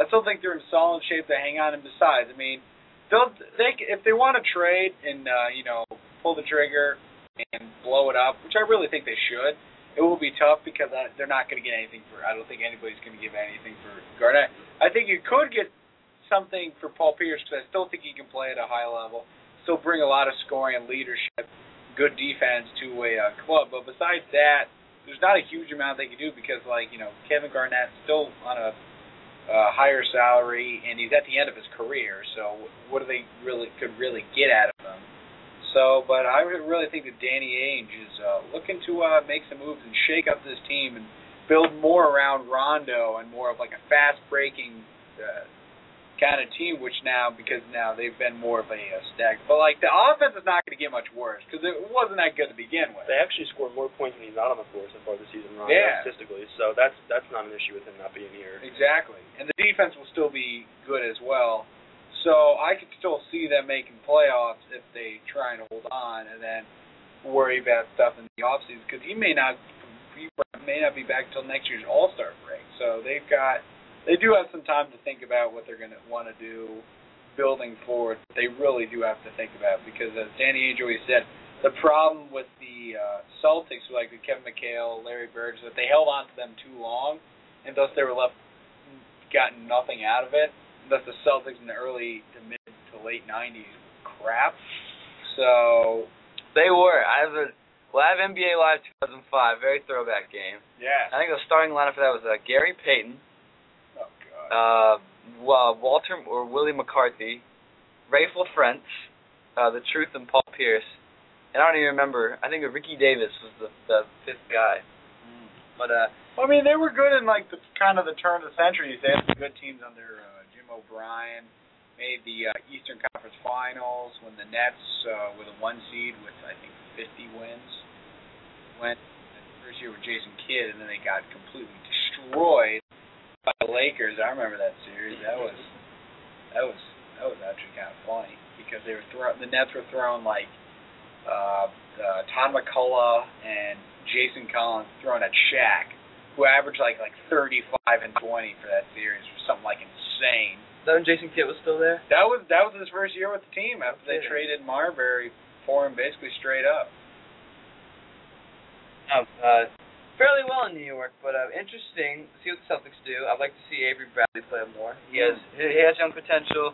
I still think they're in solid shape to hang on. And besides, I mean, they'll they if they want to trade and uh, you know pull the trigger and blow it up, which I really think they should. It will be tough because I, they're not going to get anything for. I don't think anybody's going to give anything for Garnett. I think you could get something for Paul Pierce because I still think he can play at a high level, still bring a lot of scoring and leadership, good defense to a uh, club. But besides that, there's not a huge amount they can do because like you know Kevin Garnett's still on a uh, higher salary and he's at the end of his career. So what do they really could really get out of him? So, but I really think that Danny Ainge is uh, looking to uh, make some moves and shake up this team and build more around Rondo and more of like a fast breaking uh, kind of team. Which now, because now they've been more of a uh, stag. But like the offense is not going to get much worse because it wasn't that good to begin with. They actually scored more points when he's not on the floor so far this season, Rondo, Yeah. statistically. So that's that's not an issue with him not being here. Exactly. And the defense will still be good as well. So I could still see them making playoffs if they try and hold on and then worry about stuff in the offseason because he may not he may not be back until next year's All Star break. So they've got they do have some time to think about what they're going to want to do building forward. They really do have to think about because as Danny Ainge always said, the problem with the uh, Celtics, like with Kevin McHale, Larry Bird, is that they held on to them too long, and thus they were left gotten nothing out of it. Thus the Celtics in the early to mid to late '90s crap. So They were. I have a well, I have NBA Live 2005, very throwback game. yeah. I think the starting lineup for that was uh, Gary Payton, Oh god. uh, well, Walter or Willie McCarty, Raef LaFrentz, uh, the Truth, and Paul Pierce. And I don't even remember. I think Ricky Davis was the the fifth guy. But uh, Well, I mean, they were good in like the kind of the turn of the century. They had some good teams under uh, Jim O'Brien. Made the uh, Eastern Conference Finals when the Nets uh, were the one seed with I think 50 wins. Went the first year with Jason Kidd, and then they got completely destroyed by the Lakers. I remember that series. That was that was that was actually kind of funny because they were throw the Nets were throwing like uh, uh, Todd MacCulloch and Jason Collins throwing at Shaq, who averaged like like 35 and 20 for that series, or something like insane. That when Jason Kidd was still there. That was that was his first year with the team after they kidding. traded Marbury for him basically straight up. Um, uh, fairly well in New York, but uh, interesting. to See what the Celtics do. I'd like to see Avery Bradley play more. He has he has young potential.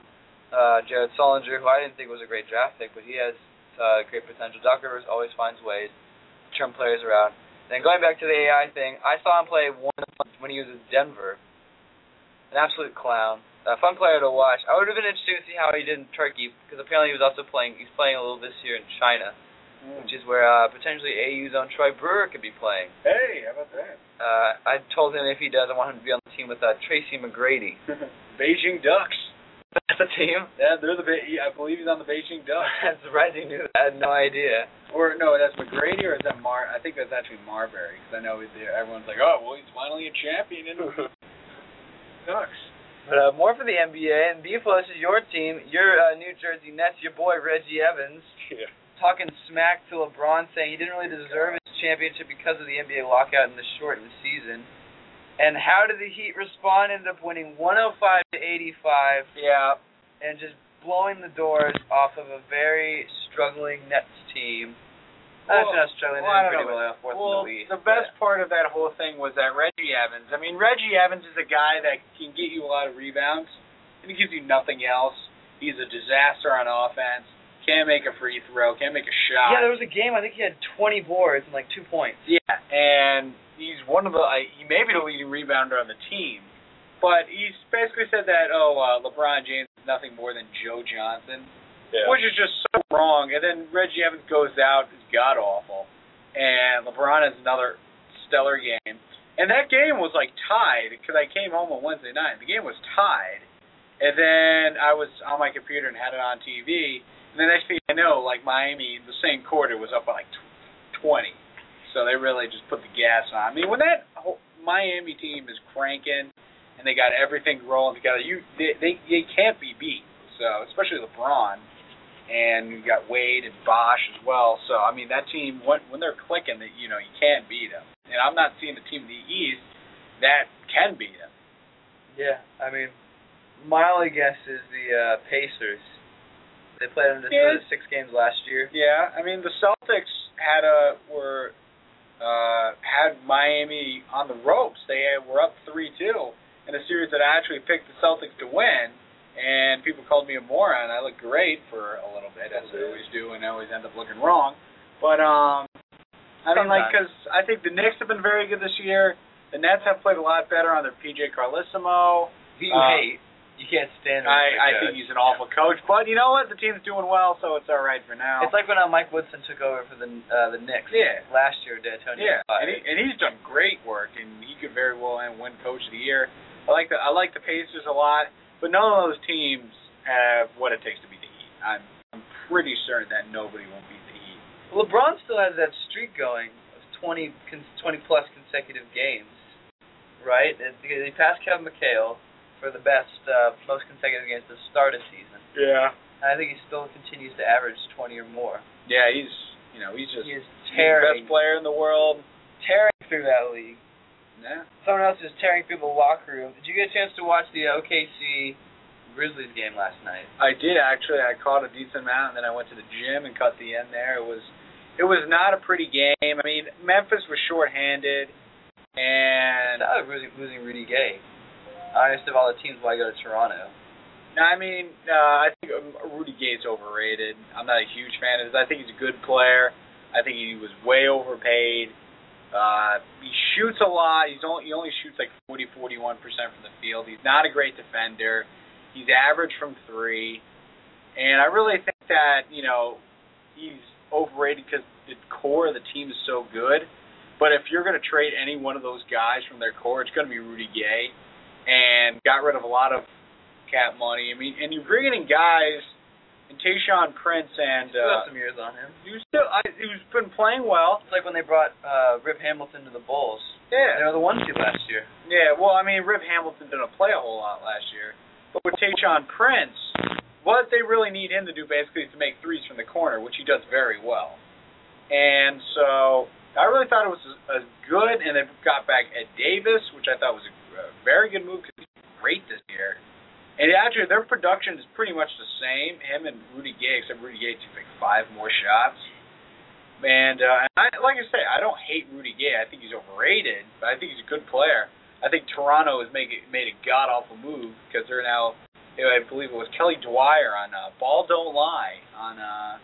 Uh, Jared Sullinger, who I didn't think was a great draft pick, but he has uh, great potential. Doc Rivers always finds ways to turn players around. Then going back to the AI thing, I saw him play one when he was in Denver. An absolute clown. A fun player to watch. I would have been interested to see how he did in Turkey because apparently he was also playing. He's playing a little this year in China, which is where uh, potentially AU's own Troy Brewer could be playing. Hey, how about that? Uh, I told him if he does, I want him to be on the team with uh, Tracy McGrady. Beijing Ducks. That's a team. Yeah, they're the. Be- I believe he's on the Beijing Ducks. That's surprising news. I had no idea. Or no, that's McGrady, or is that Mar? I think that's actually Marbury, because I know everyone's like, oh, well, he's finally a champion Ducks. But uh, more for the NBA and BFO, this is your team, your uh, New Jersey Nets, your boy Reggie Evans, Yeah. talking smack to LeBron, saying he didn't really deserve his championship because of the NBA lockout and the shortened season. And how did the Heat respond? Ended up winning 105 to 85. Yeah. And just blowing the doors off of a very struggling Nets team. Well, That's not struggling. well, they're I don't pretty know. well off fourth Well, in the league. the best part of that whole thing was that Reggie Evans. I mean, Reggie Evans is a guy that can get you a lot of rebounds, and he gives you nothing else. He's a disaster on offense. Can't make a free throw. Can't make a shot. Yeah, there was a game. I think he had 20 boards and like two points. Yeah, and he's one of the. I he may be the leading rebounder on the team, but he's basically said that oh uh, LeBron James is nothing more than Joe Johnson, Yeah. which is just so wrong. And then Reggie Evans goes out, is god awful, and LeBron has another stellar game. And that game was like tied because I came home on Wednesday night. The game was tied, and then I was on my computer and had it on TV. And the next thing I know, like Miami, the same quarter was up by like tw- 20. So they really just put the gas on. I mean, when that whole Miami team is cranking and they got everything rolling together, you they they, they can't be beat. So especially LeBron, and you got Wade and Bosh as well. So I mean, that team when when they're clicking, that you know you can't beat them. And I'm not seeing a team in the East that can beat them. Yeah, I mean, my only guess is the uh, Pacers. They played them to Yeah. six games last year. Yeah, I mean the Celtics had a were uh had Miami on the ropes. They were up three two in a series that I actually picked the Celtics to win, and people called me a moron. I looked great for a little bit, as I always do, and I always end up looking wrong. But um, I mean, like, because I think the Knicks have been very good this year. The Nets have played a lot better under PJ Carlesimo. You Uh, hate. You can't stand him. I, I think he's an awful coach, but you know what? The team's doing well, so it's all right for now. It's like when uh, Mike Woodson took over for the uh, the Knicks Yeah. last year. D'Antonio Yeah, and, he, and he's done great work, and he could very well end win Coach of the Year. I like the I like the Pacers a lot, but none of those teams have what it takes to beat the Heat. I'm I'm pretty certain that nobody won't beat the Heat. LeBron still has that streak going of 20, 20 plus consecutive games, right? He passed Kevin McHale for the best, uh, most consecutive games to start a season. Yeah, And I think he still continues to average 20 or more. yeah, he's you know he's just He is he's the best player in the world. tearing through that league. Yeah, Someone else is tearing through the locker room. Did you get a chance to watch the OKC Grizzlies game last night? I did actually. I caught a decent amount, and then I went to the gym and cut the end there. It was it was not a pretty game. I mean, Memphis was shorthanded, and I was losing, losing Rudy Gay. Honest of all the teams, why go to Toronto? No, I mean, uh, I think um, Rudy Gay's overrated. I'm not a huge fan of his. I think he's a good player. I think he was way overpaid. Uh, he shoots a lot. He's only he only shoots like 40, 41 percent from the field. He's not a great defender. He's average from three, and I really think that you know he's overrated because the core of the team is so good. But if you're going to trade any one of those guys from their core, it's going to be Rudy Gay, and got rid of a lot of cap money. I mean, and you're bringing in guys, and Tayshaun Prince and Still uh, have some years on him. was still I, he's been playing well. It's like when they brought uh, Rip Hamilton to the Bulls. Yeah, They were the one seed last year. yeah. Well, I mean, Rip Hamilton didn't play a whole lot last year, but with Tayshaun Prince, what they really need him to do basically is to make threes from the corner, which he does very well. And so I really thought it was a, a good, and they got back Ed Davis, which I thought was a, a very good move because he's great this year. And actually, their production is pretty much the same. Him and Rudy Gay, except Rudy Gay took like five more shots. And, uh, and I, like I say, I don't hate Rudy Gay. I think he's overrated, but I think he's a good player. I think Toronto has made made a god awful move because they're now, you know, I believe it was Kelly Dwyer on uh, Ball Don't Lie on uh,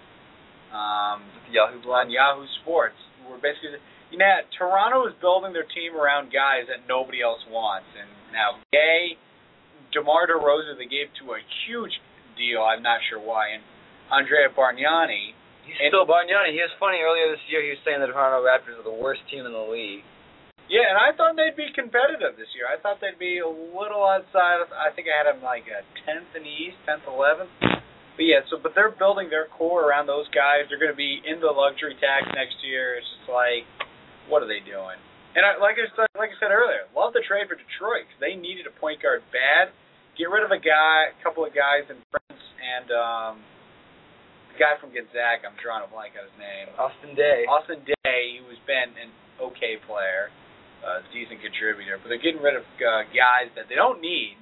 um, Yahoo on Yahoo Sports. We're basically, you know, Toronto is building their team around guys that nobody else wants, and now Gay, DeMar DeRozan, they gave to a huge deal. I'm not sure why, and Andrea Bargnani. He's And- still Bargnani. He was funny earlier this year. He was saying the Toronto Raptors are the worst team in the league. Yeah, and I thought they'd be competitive this year. I thought they'd be a little outside. Of, I think I had them like a tenth in the East, tenth, eleventh. But yeah, so but they're building their core around those guys. They're going to be in the luxury tax next year. It's just like, what are they doing? And I, like I said, like I said earlier, love the trade for Detroit 'cause they needed a point guard bad. Get rid of a guy, a couple of guys in Prince and um, the guy from Gonzaga. I'm drawing a blank on his name. Austin Daye. Austin Daye, who's been an okay player, a decent contributor, but they're getting rid of uh, guys that they don't need,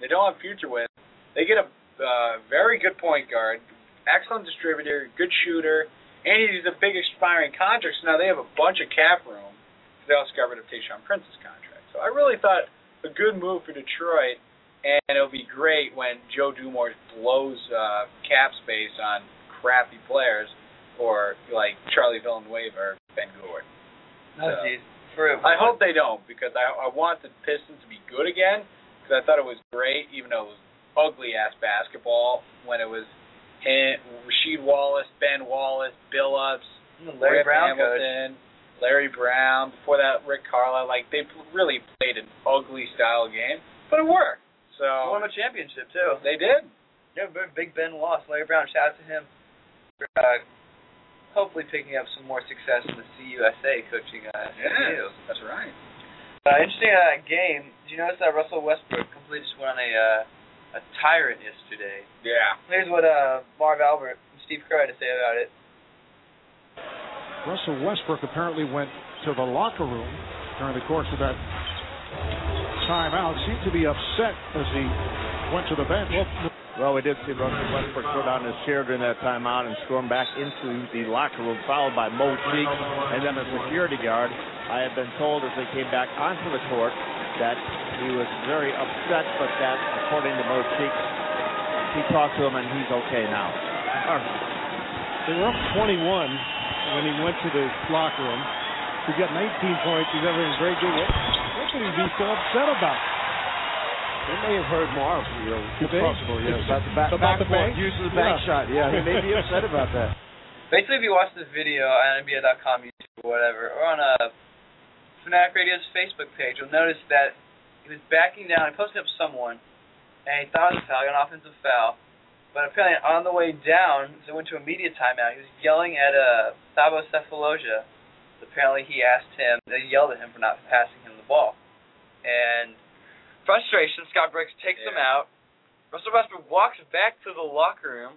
they don't have future with. They get a uh, very good point guard, excellent distributor, good shooter, and he's a big expiring contract. So now they have a bunch of cap room. They also got rid of Tayshaun Prince's contract. So I really thought a good move for Detroit, and it'll be great when Joe Dumars blows uh, cap space on crappy players or like Charlie Villanueva or Ben Gordon. Oh, So- geez. For, I hope they don't because I I want the Pistons to be good again because I thought it was great even though it was ugly ass basketball when it was him, Rasheed Wallace, Ben Wallace, Billups, Larry Rip Brown coach. Larry Brown. Before that, Rick Carlisle. Like they really played an ugly style game, but it worked. So won a championship too. they did. Yeah, Big Ben lost. Larry Brown, shout out to him. Uh, hopefully picking up some more success in the CUSA coaching uh, SMU. that's right. Uh, interesting uh, game. Did you notice that Russell Westbrook completely just went on a uh, a tyrant yesterday? Yeah. Here's what uh, Marv Albert and Steve Kerr had to say about it. Russell Westbrook apparently went to the locker room during the course of that timeout. Seemed to be upset as he went to the bench. Well, we did see Russell Westbrook throw down his chair during that timeout and storm back into the locker room, followed by Mo Cheeks and then a security guard. I have been told as they came back onto the court that he was very upset, but that, according to Mo Cheeks, he talked to him and he's okay now. They were up 21 when he went to the locker room. He got 19 points. He's everything very good. What, what could he be so upset about? They may have heard Marv, you know, Did possible, yes. About the back, About the bank? use of the bank Yeah. shot. Yeah, he may be upset about that. Basically, if you watch this video on NBA.com, YouTube, or whatever, or on a Fanatic Radio's Facebook page, you'll notice that he was backing down. He posted up someone, and he thought it was a foul, an offensive foul. But apparently, on the way down, so went to a media timeout. He was yelling at uh, Thabo Sefolosha. Apparently, he asked him, he yelled at him for not passing him the ball. And frustration, Scott Brooks takes him out. Russell Westbrook walks back to the locker room,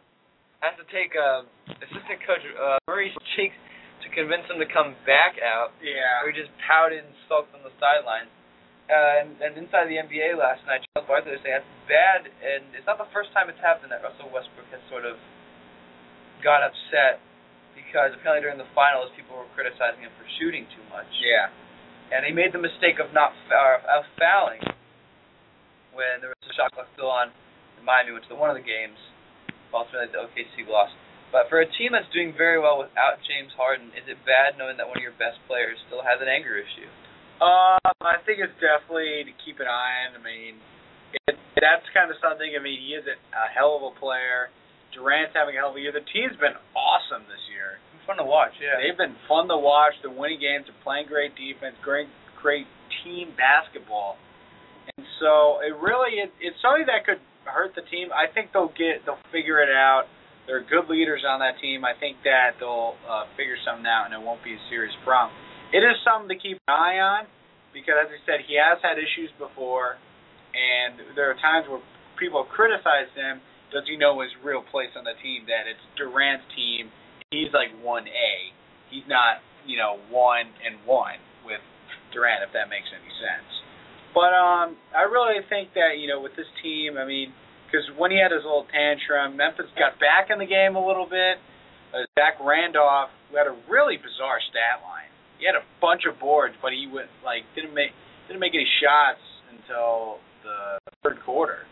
has to take uh, assistant coach uh, Maurice Cheeks to convince him to come back out. Yeah. Or he just pouted and sulked on the sidelines. Uh, and, and inside the NBA last night, Charles Barkley was saying that's bad, and it's not the first time it's happened that Russell Westbrook has sort of got upset because apparently during the finals people were criticizing him for shooting too much. Yeah. And he made the mistake of not uh, of fouling when there was a shot clock still on. And Miami went to the one of the games. Ultimately, the OKC lost. But for a team that's doing very well without James Harden, is it bad knowing that one of your best players still has an anger issue? Um, I think it's definitely to keep an eye on. I mean, it, that's kind of something. I mean, he is a, a hell of a player. Durant's having a hell of a year. The team's been awesome this year. Fun to watch, yeah. They've been fun to watch. They're winning games. They're playing great defense. Great, great team basketball. And so it really it, it's something that could hurt the team. I think they'll get they'll figure it out. They're good leaders on that team. I think that they'll uh, figure something out, and it won't be a serious problem. It is something to keep an eye on because, as I said, he has had issues before, and there are times where people criticize him. Does he know his real place on the team? That it's Durant's team. He's like one A. He's not, you know, one and one with Durant, if that makes any sense. But um, I really think that you know with this team, I mean, because when he had his little tantrum, Memphis got back in the game a little bit. Uh, Zach Randolph who had a really bizarre stat line. He had a bunch of boards, but he went like didn't make didn't make any shots until the third quarter.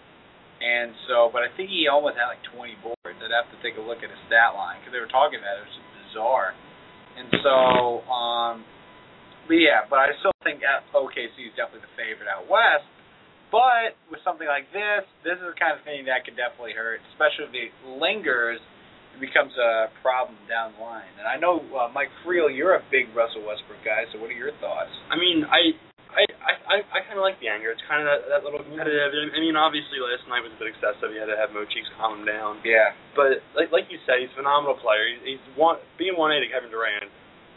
And so, but I think he almost had like 20 boards. I'd have to take a look at his stat line because they were talking about it. It was just bizarre. And so, um, but yeah, but I still think OKC is definitely the favorite out west. But with something like this, this is the kind of thing that could definitely hurt, especially if it lingers. It becomes a problem down the line. And I know uh, Mike Friel, you're a big Russell Westbrook guy. So what are your thoughts? I mean, I I I I kind of like the anger. It's kind of that, that little competitive. I mean, obviously last night was a bit excessive. You had to have Mo Cheeks calm him down. Yeah. But like like you said, he's a phenomenal player. He's, he's one being one A to Kevin Durant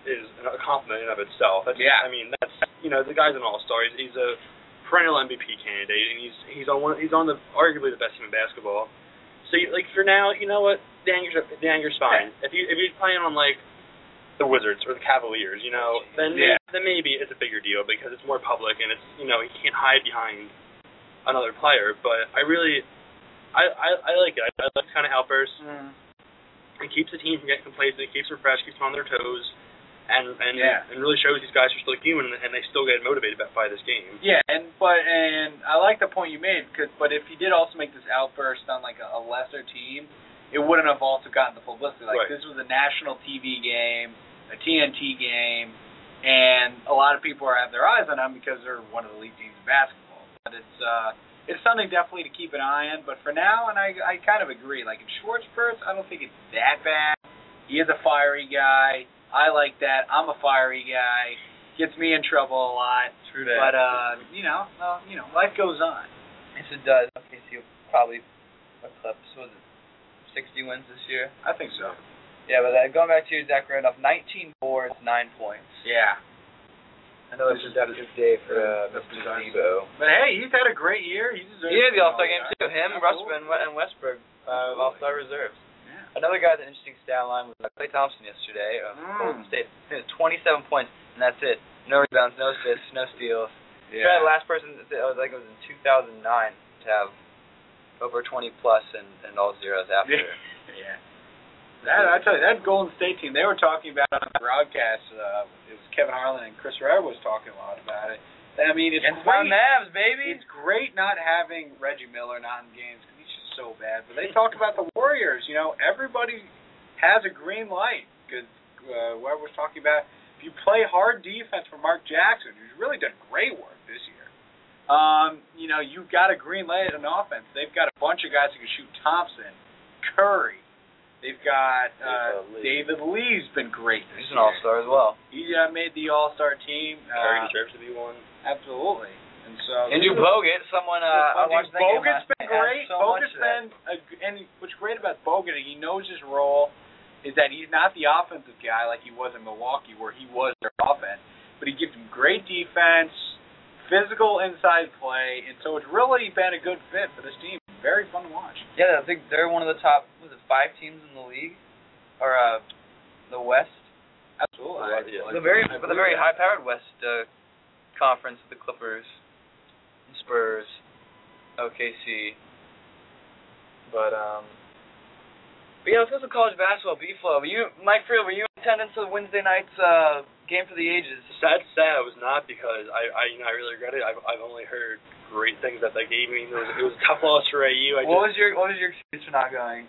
is a compliment in of itself. That's, Yeah. I mean, that's you know the guy's an all star. He's, he's a perennial MVP candidate, and he's he's on one he's on the arguably the best team in basketball. So you, like for now, you know what? The anger's the anger's fine. If you if you're playing on like the Wizards or the Cavaliers, you know, then Yeah. then maybe it's a bigger deal because it's more public and it's you know he can't hide behind another player. But I really, I I, I like it. I, I like kind of outbursts. Mm. It keeps the team from getting complacent. It keeps them fresh. Keeps them on their toes. And and Yeah. and really shows these guys are still human and they still get motivated by, by this game. Yeah, and but and I like the point you made because but if he did also make this outburst on like a, a lesser team, it wouldn't have also gotten the publicity. Like Right. this was a national TV game, a TNT game, and a lot of people are have their eyes on them because they're one of the elite teams in basketball. But it's uh it's something definitely to keep an eye on. But for now, and I I kind of agree. Like in short spurts, I don't think it's that bad. He is a fiery guy. I like that. I'm a fiery guy. Gets me in trouble a lot. True that. But uh, you know, uh, you know, life goes on. Yes, it does. Okay, so you'll probably what's up? So was it 60 wins this year? I think so. Yeah, but uh, going back to your Zach Randolph, 19 boards, nine points. Yeah. I know it's a productive day for uh, Mr. Debo. But hey, he's had a great year. He deserves. Yeah, the All Star game too. Him, Absolutely. Russell, and, and Westbrook, uh, All Star reserves. Yeah. Another guy with an interesting stat line was uh, Klay Thompson yesterday of Mm. Golden State. He had 27 points, and that's it. No rebounds, no assists, no steals. Yeah. Probably the last person, I think it was in 2009, to have over 20 plus and, and all zeros after. Yeah. That I tell you, that Golden State team, they were talking about on the broadcast. Uh, it was Kevin Harlan and Chris Rivera was talking a lot about it. I mean, it's Against great. Mavs, baby. It's great not having Reggie Miller not in games because he's just so bad. But they talk about the Warriors. You know, everybody has a green light because uh, whoever was talking about if you play hard defense for Mark Jackson, who's really done great work this year. Um, you know, you've got a green light on offense. They've got a bunch of guys who can shoot Thompson, Curry. They've got uh, David Lee's been great this He's an. All Star as well. He uh, made the All Star team. Curry Uh, deserves to be one. absolutely. And so Andrew Bogut, someone uh, I watched that game Bogut's last been great. So Bogut's much to that. been a, and what's great about Bogut, he knows his role is that he's not the offensive guy like he was in Milwaukee, where he was their offense, but he gives them great defense, physical inside play, and so it's really been a good fit for this team. Very fun to watch. Yeah, I think they're one of the top. Was it five teams in the league, or uh, the West? Absolutely. Well, yeah. the very, but the very high-powered West uh, conference, the Clippers, and Spurs, OKC. But um, but yeah, let's go to college basketball. B flow. Were you, Mike Friel? Were you in attendance of Wednesday night's uh, game for the ages? Sad, sad I was not because I, I, you know, I really regret it. I've, I've only heard great things that they gave me. It was, it was a tough loss for AU. I What was your What was your excuse for not going?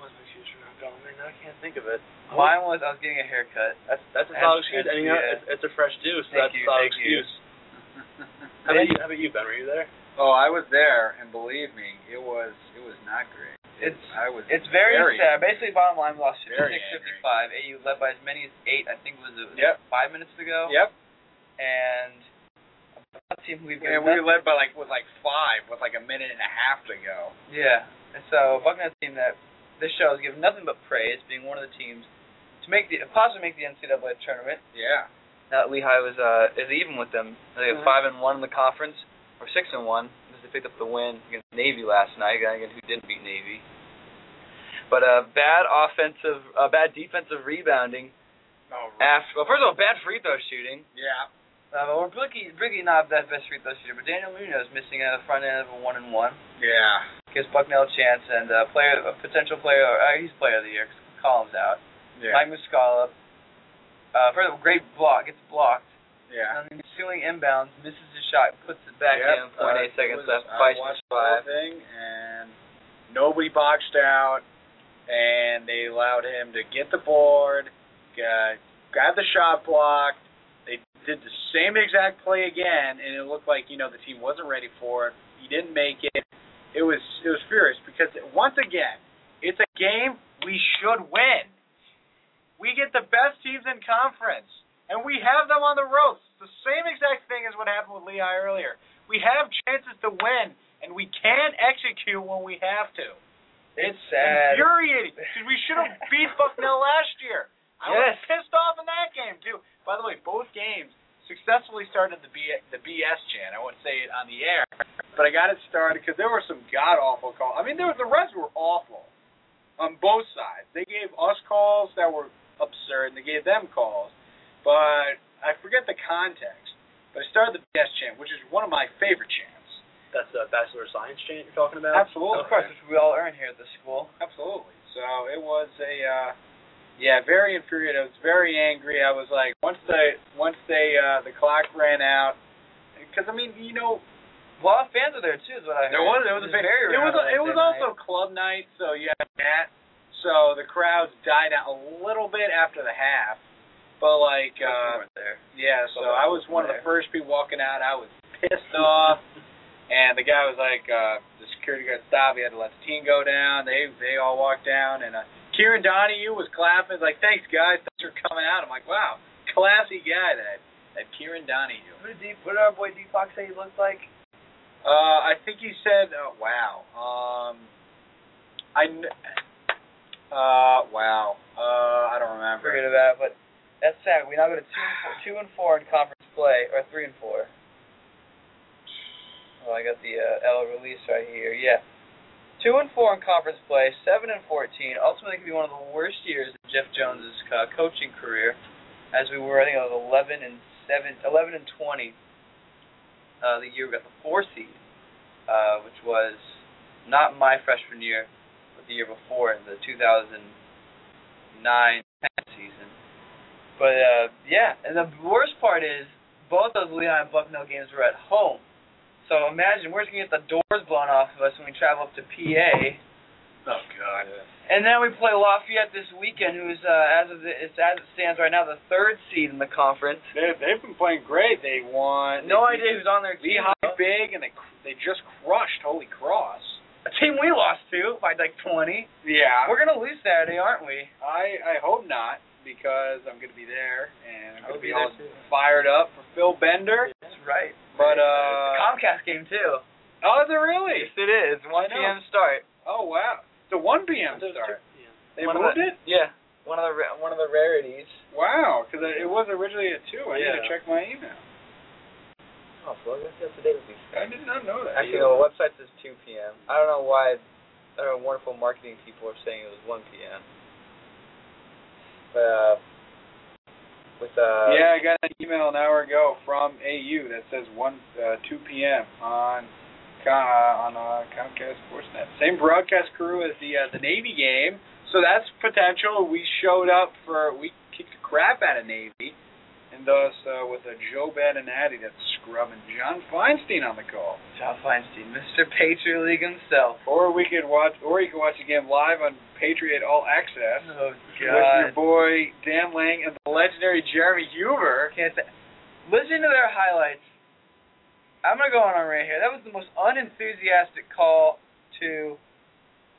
what was my future not going? Man, I can't think of it. Mine was I was getting a haircut. That's that's a And- solid excuse, and- and you know, yeah. it's, it's a fresh juice. So Thank that's you, a solid thank you. excuse. How about you? How about you, Ben? Were you there? Oh, I was there, and believe me, it was it was not great. It's I was It's very, very sad. Basically, bottom line, we lost 56-55. AU led by as many as eight. I think it was, it was Yep. five minutes ago. Yep. And a team we've And we were led by like with like five with like a minute and a half to go. Yeah. And so Bucknell team that this show has given nothing but praise, being one of the teams to make the possibly make the NCAA tournament. Yeah. Now that Lehigh was uh is even with them. They have Mhm. five and one in the conference, or six and one they picked up the win against Navy last night. Again, who didn't beat Navy. But uh, bad offensive, uh, bad defensive rebounding. Oh, After well, first of all, bad free throw shooting. Yeah. Uh, Blicky, Blicky not that best free throw shooter, but Daniel Munoz missing at the front end of a one and one. Yeah. Gives Bucknell a chance and uh, player, a potential player, uh, he's player of the year because Collins out. Yeah. Mike Muscala Uh, first of all, great block. Gets blocked. Yeah. And then ensuing inbounds, misses his shot, puts it back Yep, in. Point uh, eight seconds was- left. I watched the whole five. thing, and nobody boxed out, and they allowed him to get the board, uh, grab the shot block. They did the same exact play again, and it looked like you know the team wasn't ready for it. He didn't make it. It was it was furious because once again, it's a game we should win. We get the best teams in conference, and we have them on the ropes. The same exact thing as what happened with Lehigh earlier. We have chances to win, and we can't execute when we have to. It's sad. infuriating because we should have beat Bucknell last year. I was pissed off in that game too. By the way, both games successfully started the B the BS chant. I won't say it on the air, but I got it started because there were some god awful calls. I mean, there was the refs were awful on both sides. They gave us calls that were absurd, and they gave them calls, but I forget the context. But I started the BS chant, which is one of my favorite chants. That's the Bachelor of Science chant you're talking about? Absolutely. Of course, which we all earn here at the school. Absolutely. So it was a uh yeah, very infuriated. I was very angry. I was like once the once they uh the clock ran out cuz I mean, you know, A lot of fans are there too. Is what I heard. there was there was a big very it was rowdy it was that also club night, so you had that. So the crowds died out a little bit after the half. But like uh yeah, so I was one of the first people walking out. I was pissed off. And the guy was like, uh, the security guard stopped. He had to let the team go down. They they all walked down, and uh, Kieran Donahue was clapping. He's like, "Thanks, guys. Thanks for coming out." I'm like, "Wow, classy guy that that Kieran Donahue." What did, what did our boy Deepak say he looked like? Uh, I think he said, uh, "Wow." Um, I. kn- Uh, wow. Uh, I don't remember. Forget about it, but that's sad. We now go to two and four, two and four in conference play, or three and four. Oh, I got the uh, L release right here. Yeah, two and four in conference play, seven and fourteen. Ultimately, could be one of the worst years of Jeff Jones's uh, coaching career, as we were. I think it was eleven and seven, eleven and twenty. Uh, the year we got the four seed, uh, which was not my freshman year, but the year before in the 2009 season. But uh, yeah, and the worst part is both those Lehigh and Bucknell games were at home. So imagine we're just gonna get the doors blown off of us when we travel up to PA. Oh God. And then we play Lafayette this weekend, who's uh, as of the, it's as it stands right now the third seed in the conference. They they've been playing great. They won. No they idea who's on their team. Lehigh though. big, and they they just crushed Holy Cross. A team we lost to by like 20. Yeah. We're gonna lose Saturday, aren't we? I I hope not because I'm going to be there and I'm going to be be all too. fired up for Phil Bender. That's right. But uh, Comcast game too. oh, is it really? Yes, it is. 1 I know. p.m. start. Oh wow, it's a 1 p.m. start. They One moved the- it. Yeah, one of the one of the rarities. Wow, because it was originally at two. I need to check my email. Oh, well, I guess that's today with these. I did not know that. Actually, the website says 2 p.m. I don't know why. Our wonderful marketing people are saying it was 1 p.m. Uh, with uh, yeah, I got an email an hour ago from AU that says one uh, 2 p.m. on uh, on uh, Comcast Sportsnet. Same broadcast crew as the uh, the Navy game, so that's potential. We showed up for we kicked the crap out of Navy, and thus uh, with a Joe Beninati that's scrubbing John Feinstein on the call. John Feinstein, Mr. Patriot League himself. Or we could watch, or you can watch the game live on Patriot All Access Oh with your boy Dan Lang and the legendary Jeremy Huber. Can't say. Listen to their highlights. I'm gonna go on a rant here. That was the most unenthusiastic call to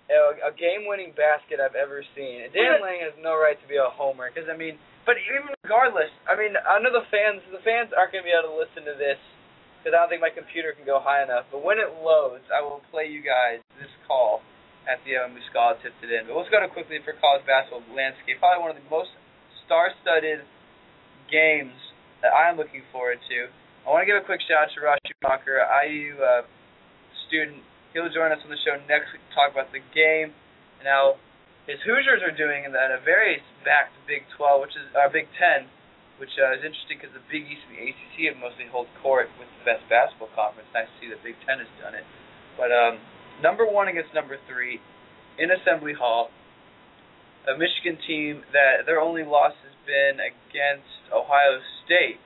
a, a game-winning basket I've ever seen. Dan Lang has no right to be a homer because I mean, but even regardless, I mean, I know the fans. The fans aren't gonna be able to listen to this because I don't think my computer can go high enough. But when it loads, I will play you guys this call at the uh, Muscala tipped it in. But let's go to quickly for college basketball landscape. Probably one of the most star-studded games that I'm looking forward to. I want to give a quick shout out to Ross IU uh, student. He'll join us on the show next week to talk about the game and how his Hoosiers are doing in, that, a very backed Big 12, which is uh, Big 10, which uh, is interesting because the Big East and the ACC have mostly hold court with the best basketball conference. Nice to see that Big 10 has done it. But um, number one against number three in Assembly Hall. a Michigan team that their only loss has been against Ohio State,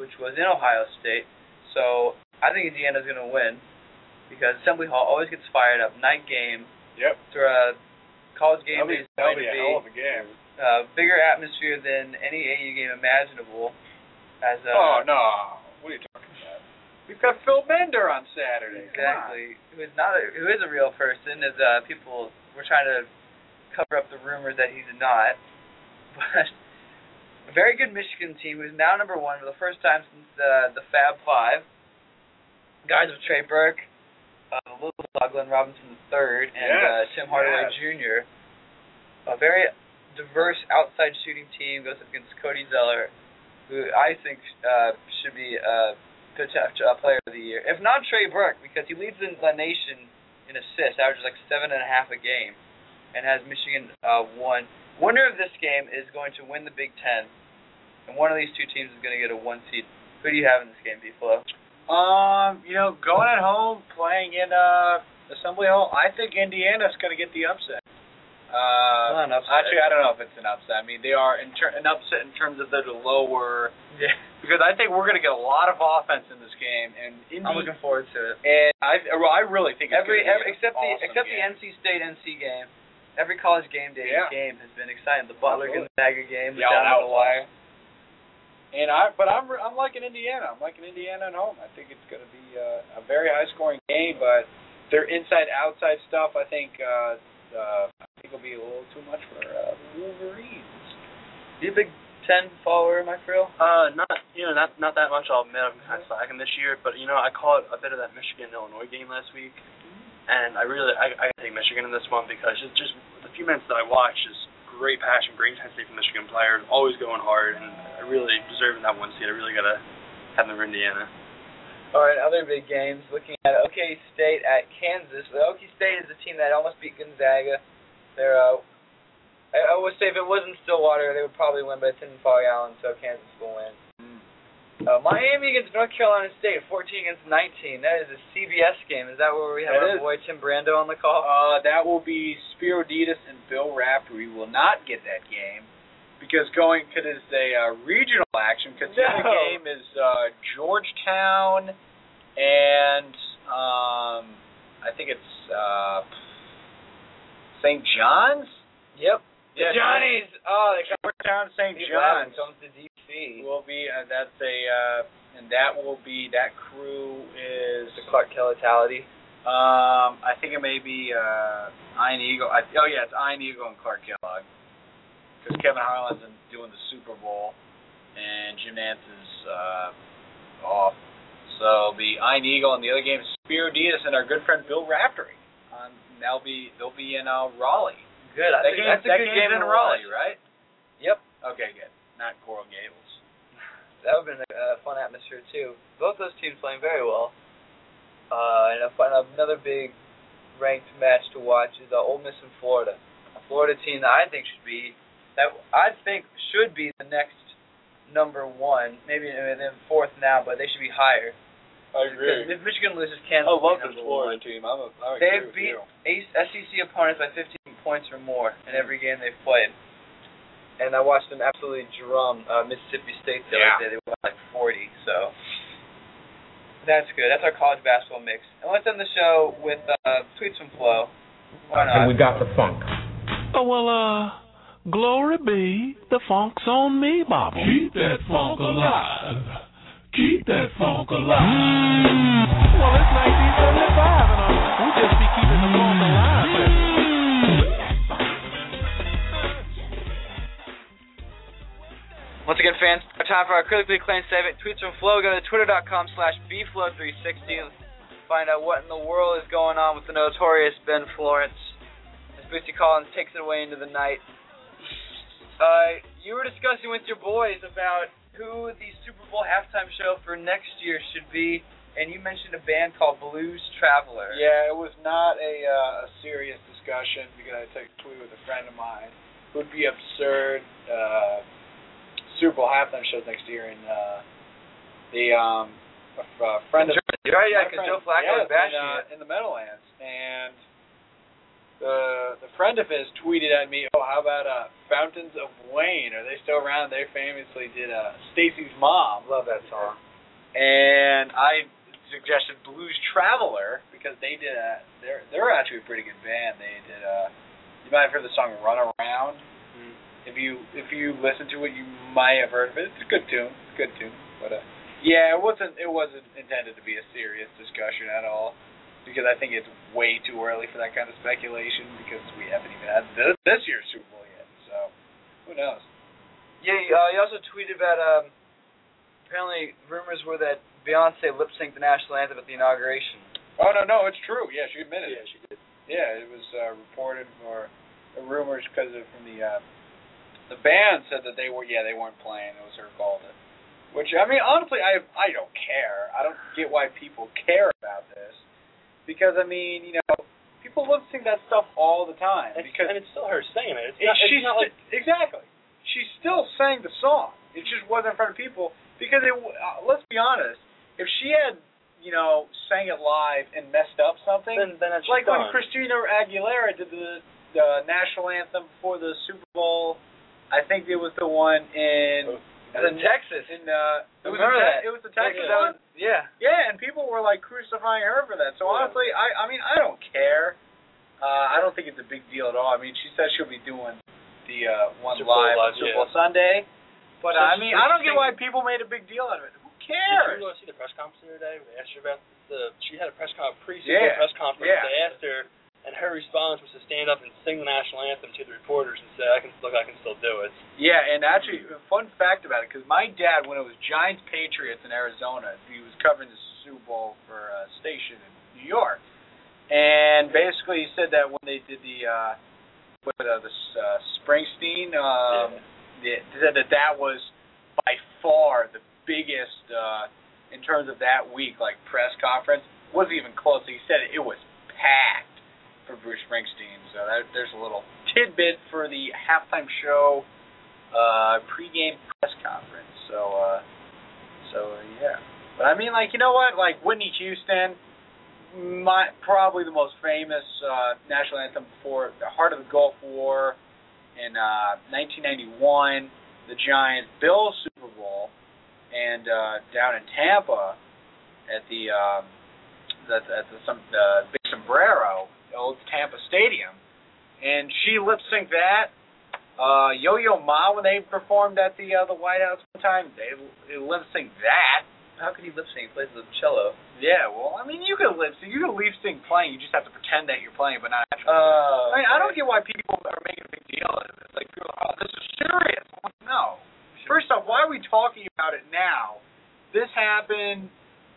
which was in Ohio State. So I think Indiana's going to win because Assembly Hall always gets fired up. Night game. Yep. It's a college game That'll be, is that'll be a be hell of a game. uh, bigger atmosphere than any AU game imaginable. As uh, oh no! What are you talking about? We've got Phil Bender on Saturday. Exactly. Who is not a, who is a real person as uh people were trying to cover up the rumors that he's not. But a very good Michigan team who's now number one for the first time since uh, the Fab Five. Guys of Trey Burke, uh, Little Glenn Robinson III, and Yes, uh, Tim Hardaway yes. Jr. A very diverse outside shooting team goes up against Cody Zeller, who I think uh, should be uh, potential uh, player of the year. If not Trey Burke, because he leads the, the nation in assists, averages like seven and a half a game, and has Michigan uh, one. Winner of this game is going to win the Big Ten, and one of these two teams is going to get a one seed. Who do you have in this game, Buffalo? Um, you know, going at home, playing in uh Assembly Hall, I think Indiana's going to get the upset. Uh, Not an upset. Actually, I don't know if it's an upset. I mean, they are in ter- an upset in terms of the lower. Yeah. Because I think we're going to get a lot of offense in this game, and Indy, I'm looking forward to it. and I, well, I really think it's Every, every except the except game. the NC State NC game, every college game day Yeah. game has been exciting. The Butler. Gonzaga game was Yeah, down to the wire. And I, but I'm I'm liking Indiana. I'm liking Indiana at home. I think it's going to be uh, a very high scoring game, but their inside outside stuff, I think, uh, uh, I think will be a little too much for uh, Wolverines. You a Big Ten follower, Mike Friel? Uh, not you know not not that much. I'll admit I'm kind of slacking this year, but you know I caught a bit of that Michigan Illinois game last week, and I really I I take Michigan in this one because just just the few minutes that I watched is great passion, great intensity from Michigan players, always going hard, and really deserving that one seed. I really gotta have them for Indiana. All right, other big games. Looking at OK State at Kansas. The OK State is a team that almost beat Gonzaga. They're, uh, I, I would say if it wasn't Stillwater, they would probably win, but it's in Phog Allen, so Kansas will win. Uh, Miami against North Carolina State, 14 against 19. That is a CBS game. Is that where we have That our is. boy Tim Brando on the call? Uh, that will be Spero Dedes and Bill Raftery will not get that game because going because it's a uh, regional action because the other game is uh, Georgetown and um, I think it's uh, St. John's. Yep. Yeah, Johnny's. Oh, they Georgetown St. Steve John's Lavin comes to DC. will be uh, that's a uh, and that will be that crew is The Clark Kellitality. um I think it may be uh Ian Eagle. I, oh yeah, it's Ian Eagle and Clark Kellogg because Kevin Harlan's in, doing the Super Bowl and Jim Nantz is uh, off. So it'll be Ian Eagle and the other game is Spero Dedes and our good friend Bill Raftery. Um, they'll be they'll be in uh, Raleigh. Good. I that think game, that's a that good game's game in Raleigh, right? Yep. Okay, good. Not Coral Gables. That would have been a uh, fun atmosphere too. Both those teams playing very well. Uh, and a fun, another big ranked match to watch is uh, Ole Miss and Florida. A Florida team that I think should be that I think should be the next number one. Maybe I fourth now, but they should be higher. I Because if Michigan loses, Kansas. I love this Florida one. team. I'm a, I They've agree beat you. SEC opponents by 15 points or more in every game they've played. And I watched them absolutely drum uh, Mississippi State the Yeah. other day. They won like 40. So that's good. That's our college basketball mix. And let's end the show with uh, tweets from Flo. Why not? And we got the funk. Oh, well, uh, glory be, the funk's on me, Bobby. Keep that funk alive. Keep that funk alive. Well, it's 1975, and uh, we just be keeping the funk alive. Once again, fans, time for our critically acclaimed segment, Tweets from Flo. Go to twitter.com slash bflow360. Find out what in the world is going on with the notorious Ben Florence. As Bootsy Collins takes it away into the night. Uh, you were discussing with your boys about who the Super Bowl halftime show for next year should be, and you mentioned a band called Blues Traveler. Yeah, it was not a uh, a serious discussion because I took a tweet with a friend of mine. It would be absurd. Uh, Super Bowl halftime shows next year, and uh, the um, a, friend of Right, yeah, my 'cause friend- Joe Flacco yes, was in, uh, in the Meadowlands, and the the friend of his tweeted at me, "Oh, how about uh, Fountains of Wayne? Are they still around? They famously did uh, Stacy's mom. Love that song. And I suggested Blues Traveler because they did a they're they're actually a pretty good band. They did uh you might have heard the song Run Around. If you if you listen to it you might have heard of it. It's a good tune. It's a good tune. But uh yeah, it wasn't it wasn't intended to be a serious discussion at all. Because I think it's way too early for that kind of speculation because we haven't even had this, this year's Super Bowl yet. So who knows? Yeah, uh, you also tweeted about um, apparently rumors were that Beyonce lip synced the national anthem at the inauguration. Oh no, no, it's true. Yeah, she admitted Yeah, it. she did. Yeah, it was uh, reported or uh, rumors because of from the uh, the band said that they were yeah they weren't playing. It was her call to. Which I mean honestly I I don't care. I don't get why people care about this because I mean you know people lip sync that stuff all the time It's, because and it's still her singing it. It's not, it's she's not like exactly. She still sang the song. It just wasn't in front of people because it. Uh, let's be honest. If she had, you know, sang it live and messed up something, then then like when. Christina Aguilera did the the national anthem before the Super Bowl. I think it was the one in It was in Texas. in uh it was Remember that? It was the Texas That one. yeah. Yeah, and people were like crucifying her for that. So honestly, I I mean I don't care. Uh I don't think it's a big deal at all. I mean she says she'll be doing the uh one Super live on Super yeah. Bowl Sunday. But So I mean I don't get why people made a big deal out of it. Who cares? Did you go see the press conference the other day? They asked her about the. She had a press conference, pre-Super Yeah. Press conference. Yeah. They asked her, and her response was to stand up and sing the national anthem to the reporters and say, "I can look, I can still do it." Yeah, and actually, a fun fact about it, because my dad, when it was Giants Patriots in Arizona, he was covering the Super Bowl for a station in New York, and basically he said that when they did the uh, with uh, the uh, Springsteen, um, he said that that was by far the biggest uh, in terms of that week, like press conference. wasn't even close. He said it, it was packed for Bruce Springsteen. So that, there's a little tidbit for the halftime show uh pregame press conference. So uh so uh, yeah. But I mean like you know what? Like Whitney Houston my probably the most famous uh national anthem before the heart of the Gulf War in uh 1991, the Giants Bill Super Bowl and uh down in Tampa at the um at, at the some the Big Sombrero, the old Tampa Stadium. And she lip synced that uh, Yo Yo Ma when they performed at the uh, the White House one time, they, they lip sync that. How could he lip sync? He plays the cello. Yeah, well, I mean, you can lip sync, you can lip sync playing. You just have to pretend that you're playing, but not actually. Uh, I mean, I don't get why people are making a big deal out of it. Like, people are, oh, this is serious. I'm like, no. First off, why are we talking about it now? This happened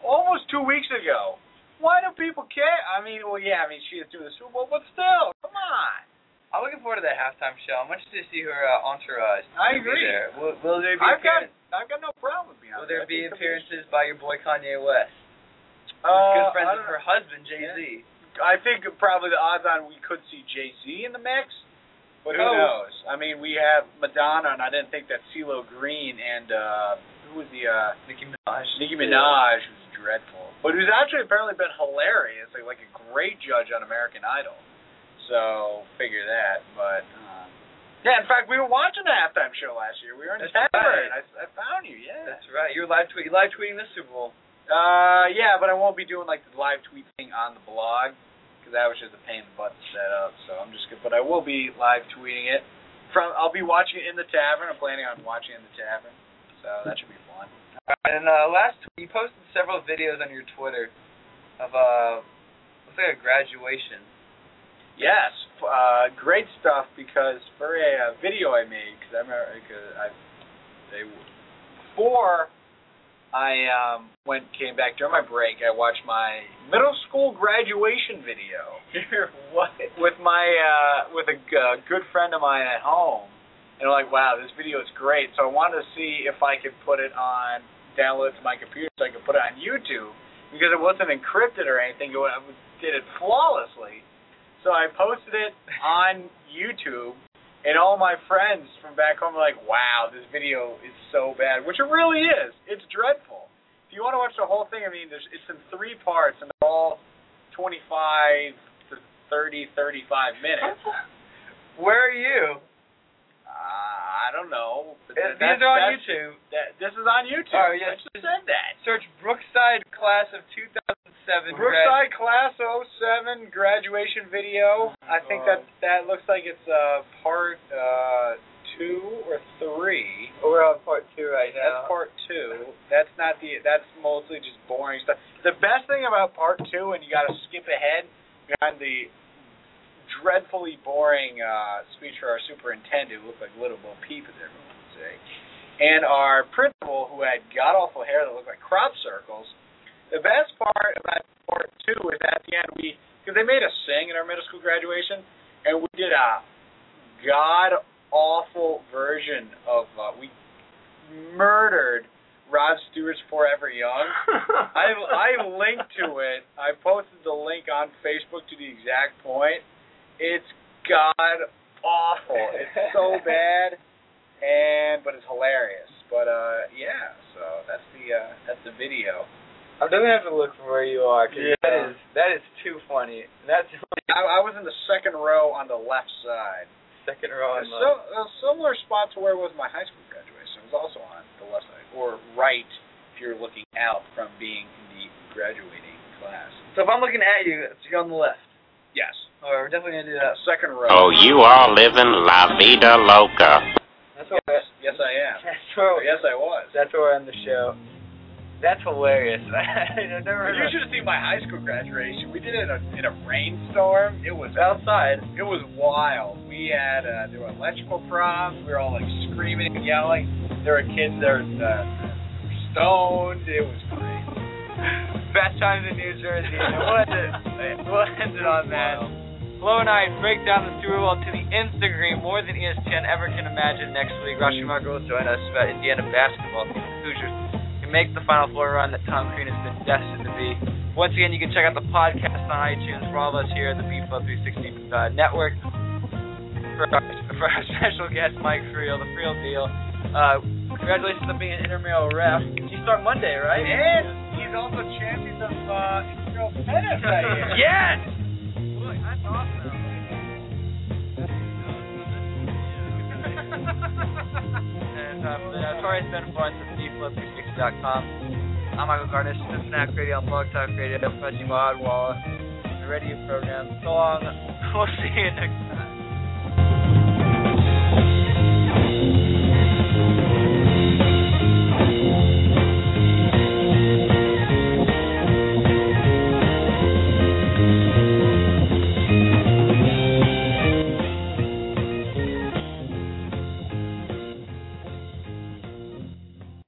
almost two weeks ago. Why do people care? I mean, well, yeah, I mean, she is doing the Super Bowl, but still, come on. I'm looking forward to that halftime show. I'm interested to see her uh, entourage. I agree. There. Will, will there be I've got, I've got no problem with Beyonce. Will there I be appearances by your boy Kanye West? Uh, good friends with her husband Jay Z. I think probably the odds on we could see Jay Z in the mix, but who Oh. knows? I mean, we have Madonna, and I didn't think that CeeLo Green and uh, who was the uh, Nicki Minaj. Nicki Minaj was dreadful, but who's actually apparently been hilarious, like like a great judge on American Idol. So figure that, but. Um, yeah, in fact, we were watching the halftime show last year. We were in That's Denver, right. and I, I found you. Yeah, That's right. You're live tweet. Live tweeting this Super Bowl. Uh, yeah, but I won't be doing like the live tweet thing on the blog because that was just a pain in the butt to set up. So I'm just good, but I will be live tweeting it from. I'll be watching it in the tavern. I'm planning on watching it in the tavern, so that should be. And uh, last you posted several videos on your Twitter of uh, looks like a graduation. Yes, uh, great stuff because for a uh, video I made because I remember cause I they before I um went came back during my break I watched my middle school graduation video. what? with my uh with a uh, good friend of mine at home and I'm like wow this video is great so I wanted to see if I could put it on download it to my computer so I could put it on YouTube because it wasn't encrypted or anything it I did it flawlessly so I posted it on YouTube and all my friends from back home were like wow this video is so bad which it really is it's dreadful if you want to watch the whole thing I mean there's it's in three parts and they're all 25 to 30, 35 minutes. Where are you? Uh, I don't know. But These are on YouTube. That, this is on YouTube. Oh, yes. I just said that. Search Brookside Class of 2007. Brookside Class 07 graduation video. I think that that looks like it's uh, part uh, two or three. We're on part two right now. That's part two. That's not the. That's mostly just boring stuff. The best thing about part two, and you got to skip ahead behind the dreadfully boring uh, speech for our superintendent, who looked like Little Bo Peep, as everyone would say, and our principal, who had god awful hair that looked like crop circles. The best part about part two is at the end we because they made us sing in our middle school graduation, and we did a god awful version of uh, we murdered Rod Stewart's Forever Young. I've I've linked to it. I posted the link on Facebook to the exact point. It's god awful. It's so bad, and but it's hilarious. But uh, yeah. So that's the uh, that's the video. I'm gonna have to look from where you are. 'cause Yeah. that is that is too funny. That's I, I was in the second row on the left side. second row. On so, a similar spot to where was my high school graduation. It was also on the left side, or right if you're looking out from being in the graduating class. So if I'm looking at you, it's you're on the left. Yes. All right, we're definitely gonna do that. Second row. Oh, you are living la vida loca. That's what. Yes, yes I am. That's where. Yes, I was. That's where we're on the show. That's hilarious. I've never You should have seen my high school graduation. We did it in a, in a rainstorm. It was outside. It was wild. We had uh, there were electrical problems. We were all like screaming and yelling. There were kids that were uh, stoned. It was crazy. Best times in New Jersey. And we'll end it, we'll end it on that. Flo and I break down the Super Bowl to the nth degree more than ESPN ever can imagine next week. Rashi Marco will join us about Indiana basketball. The Hoosiers can make the Final Four run that Tom Crean has been destined to be. Once again, you can check out the podcast on iTunes for all of us here at the Beeflo 360 uh, Network. For our, for our special guest, Mike Friel, the Friel deal. Uh, congratulations on being an intramural ref. You start Monday, right? And he's also champion of uh, intramural tennis that year. yes! And uh, for the notorious Ben Florence of DFlip360.com, I'm Michael Garnish, this is Fanatic Radio Blog Talk Radio, Fudgy Mod Wall, the radio program. So long. We'll see you next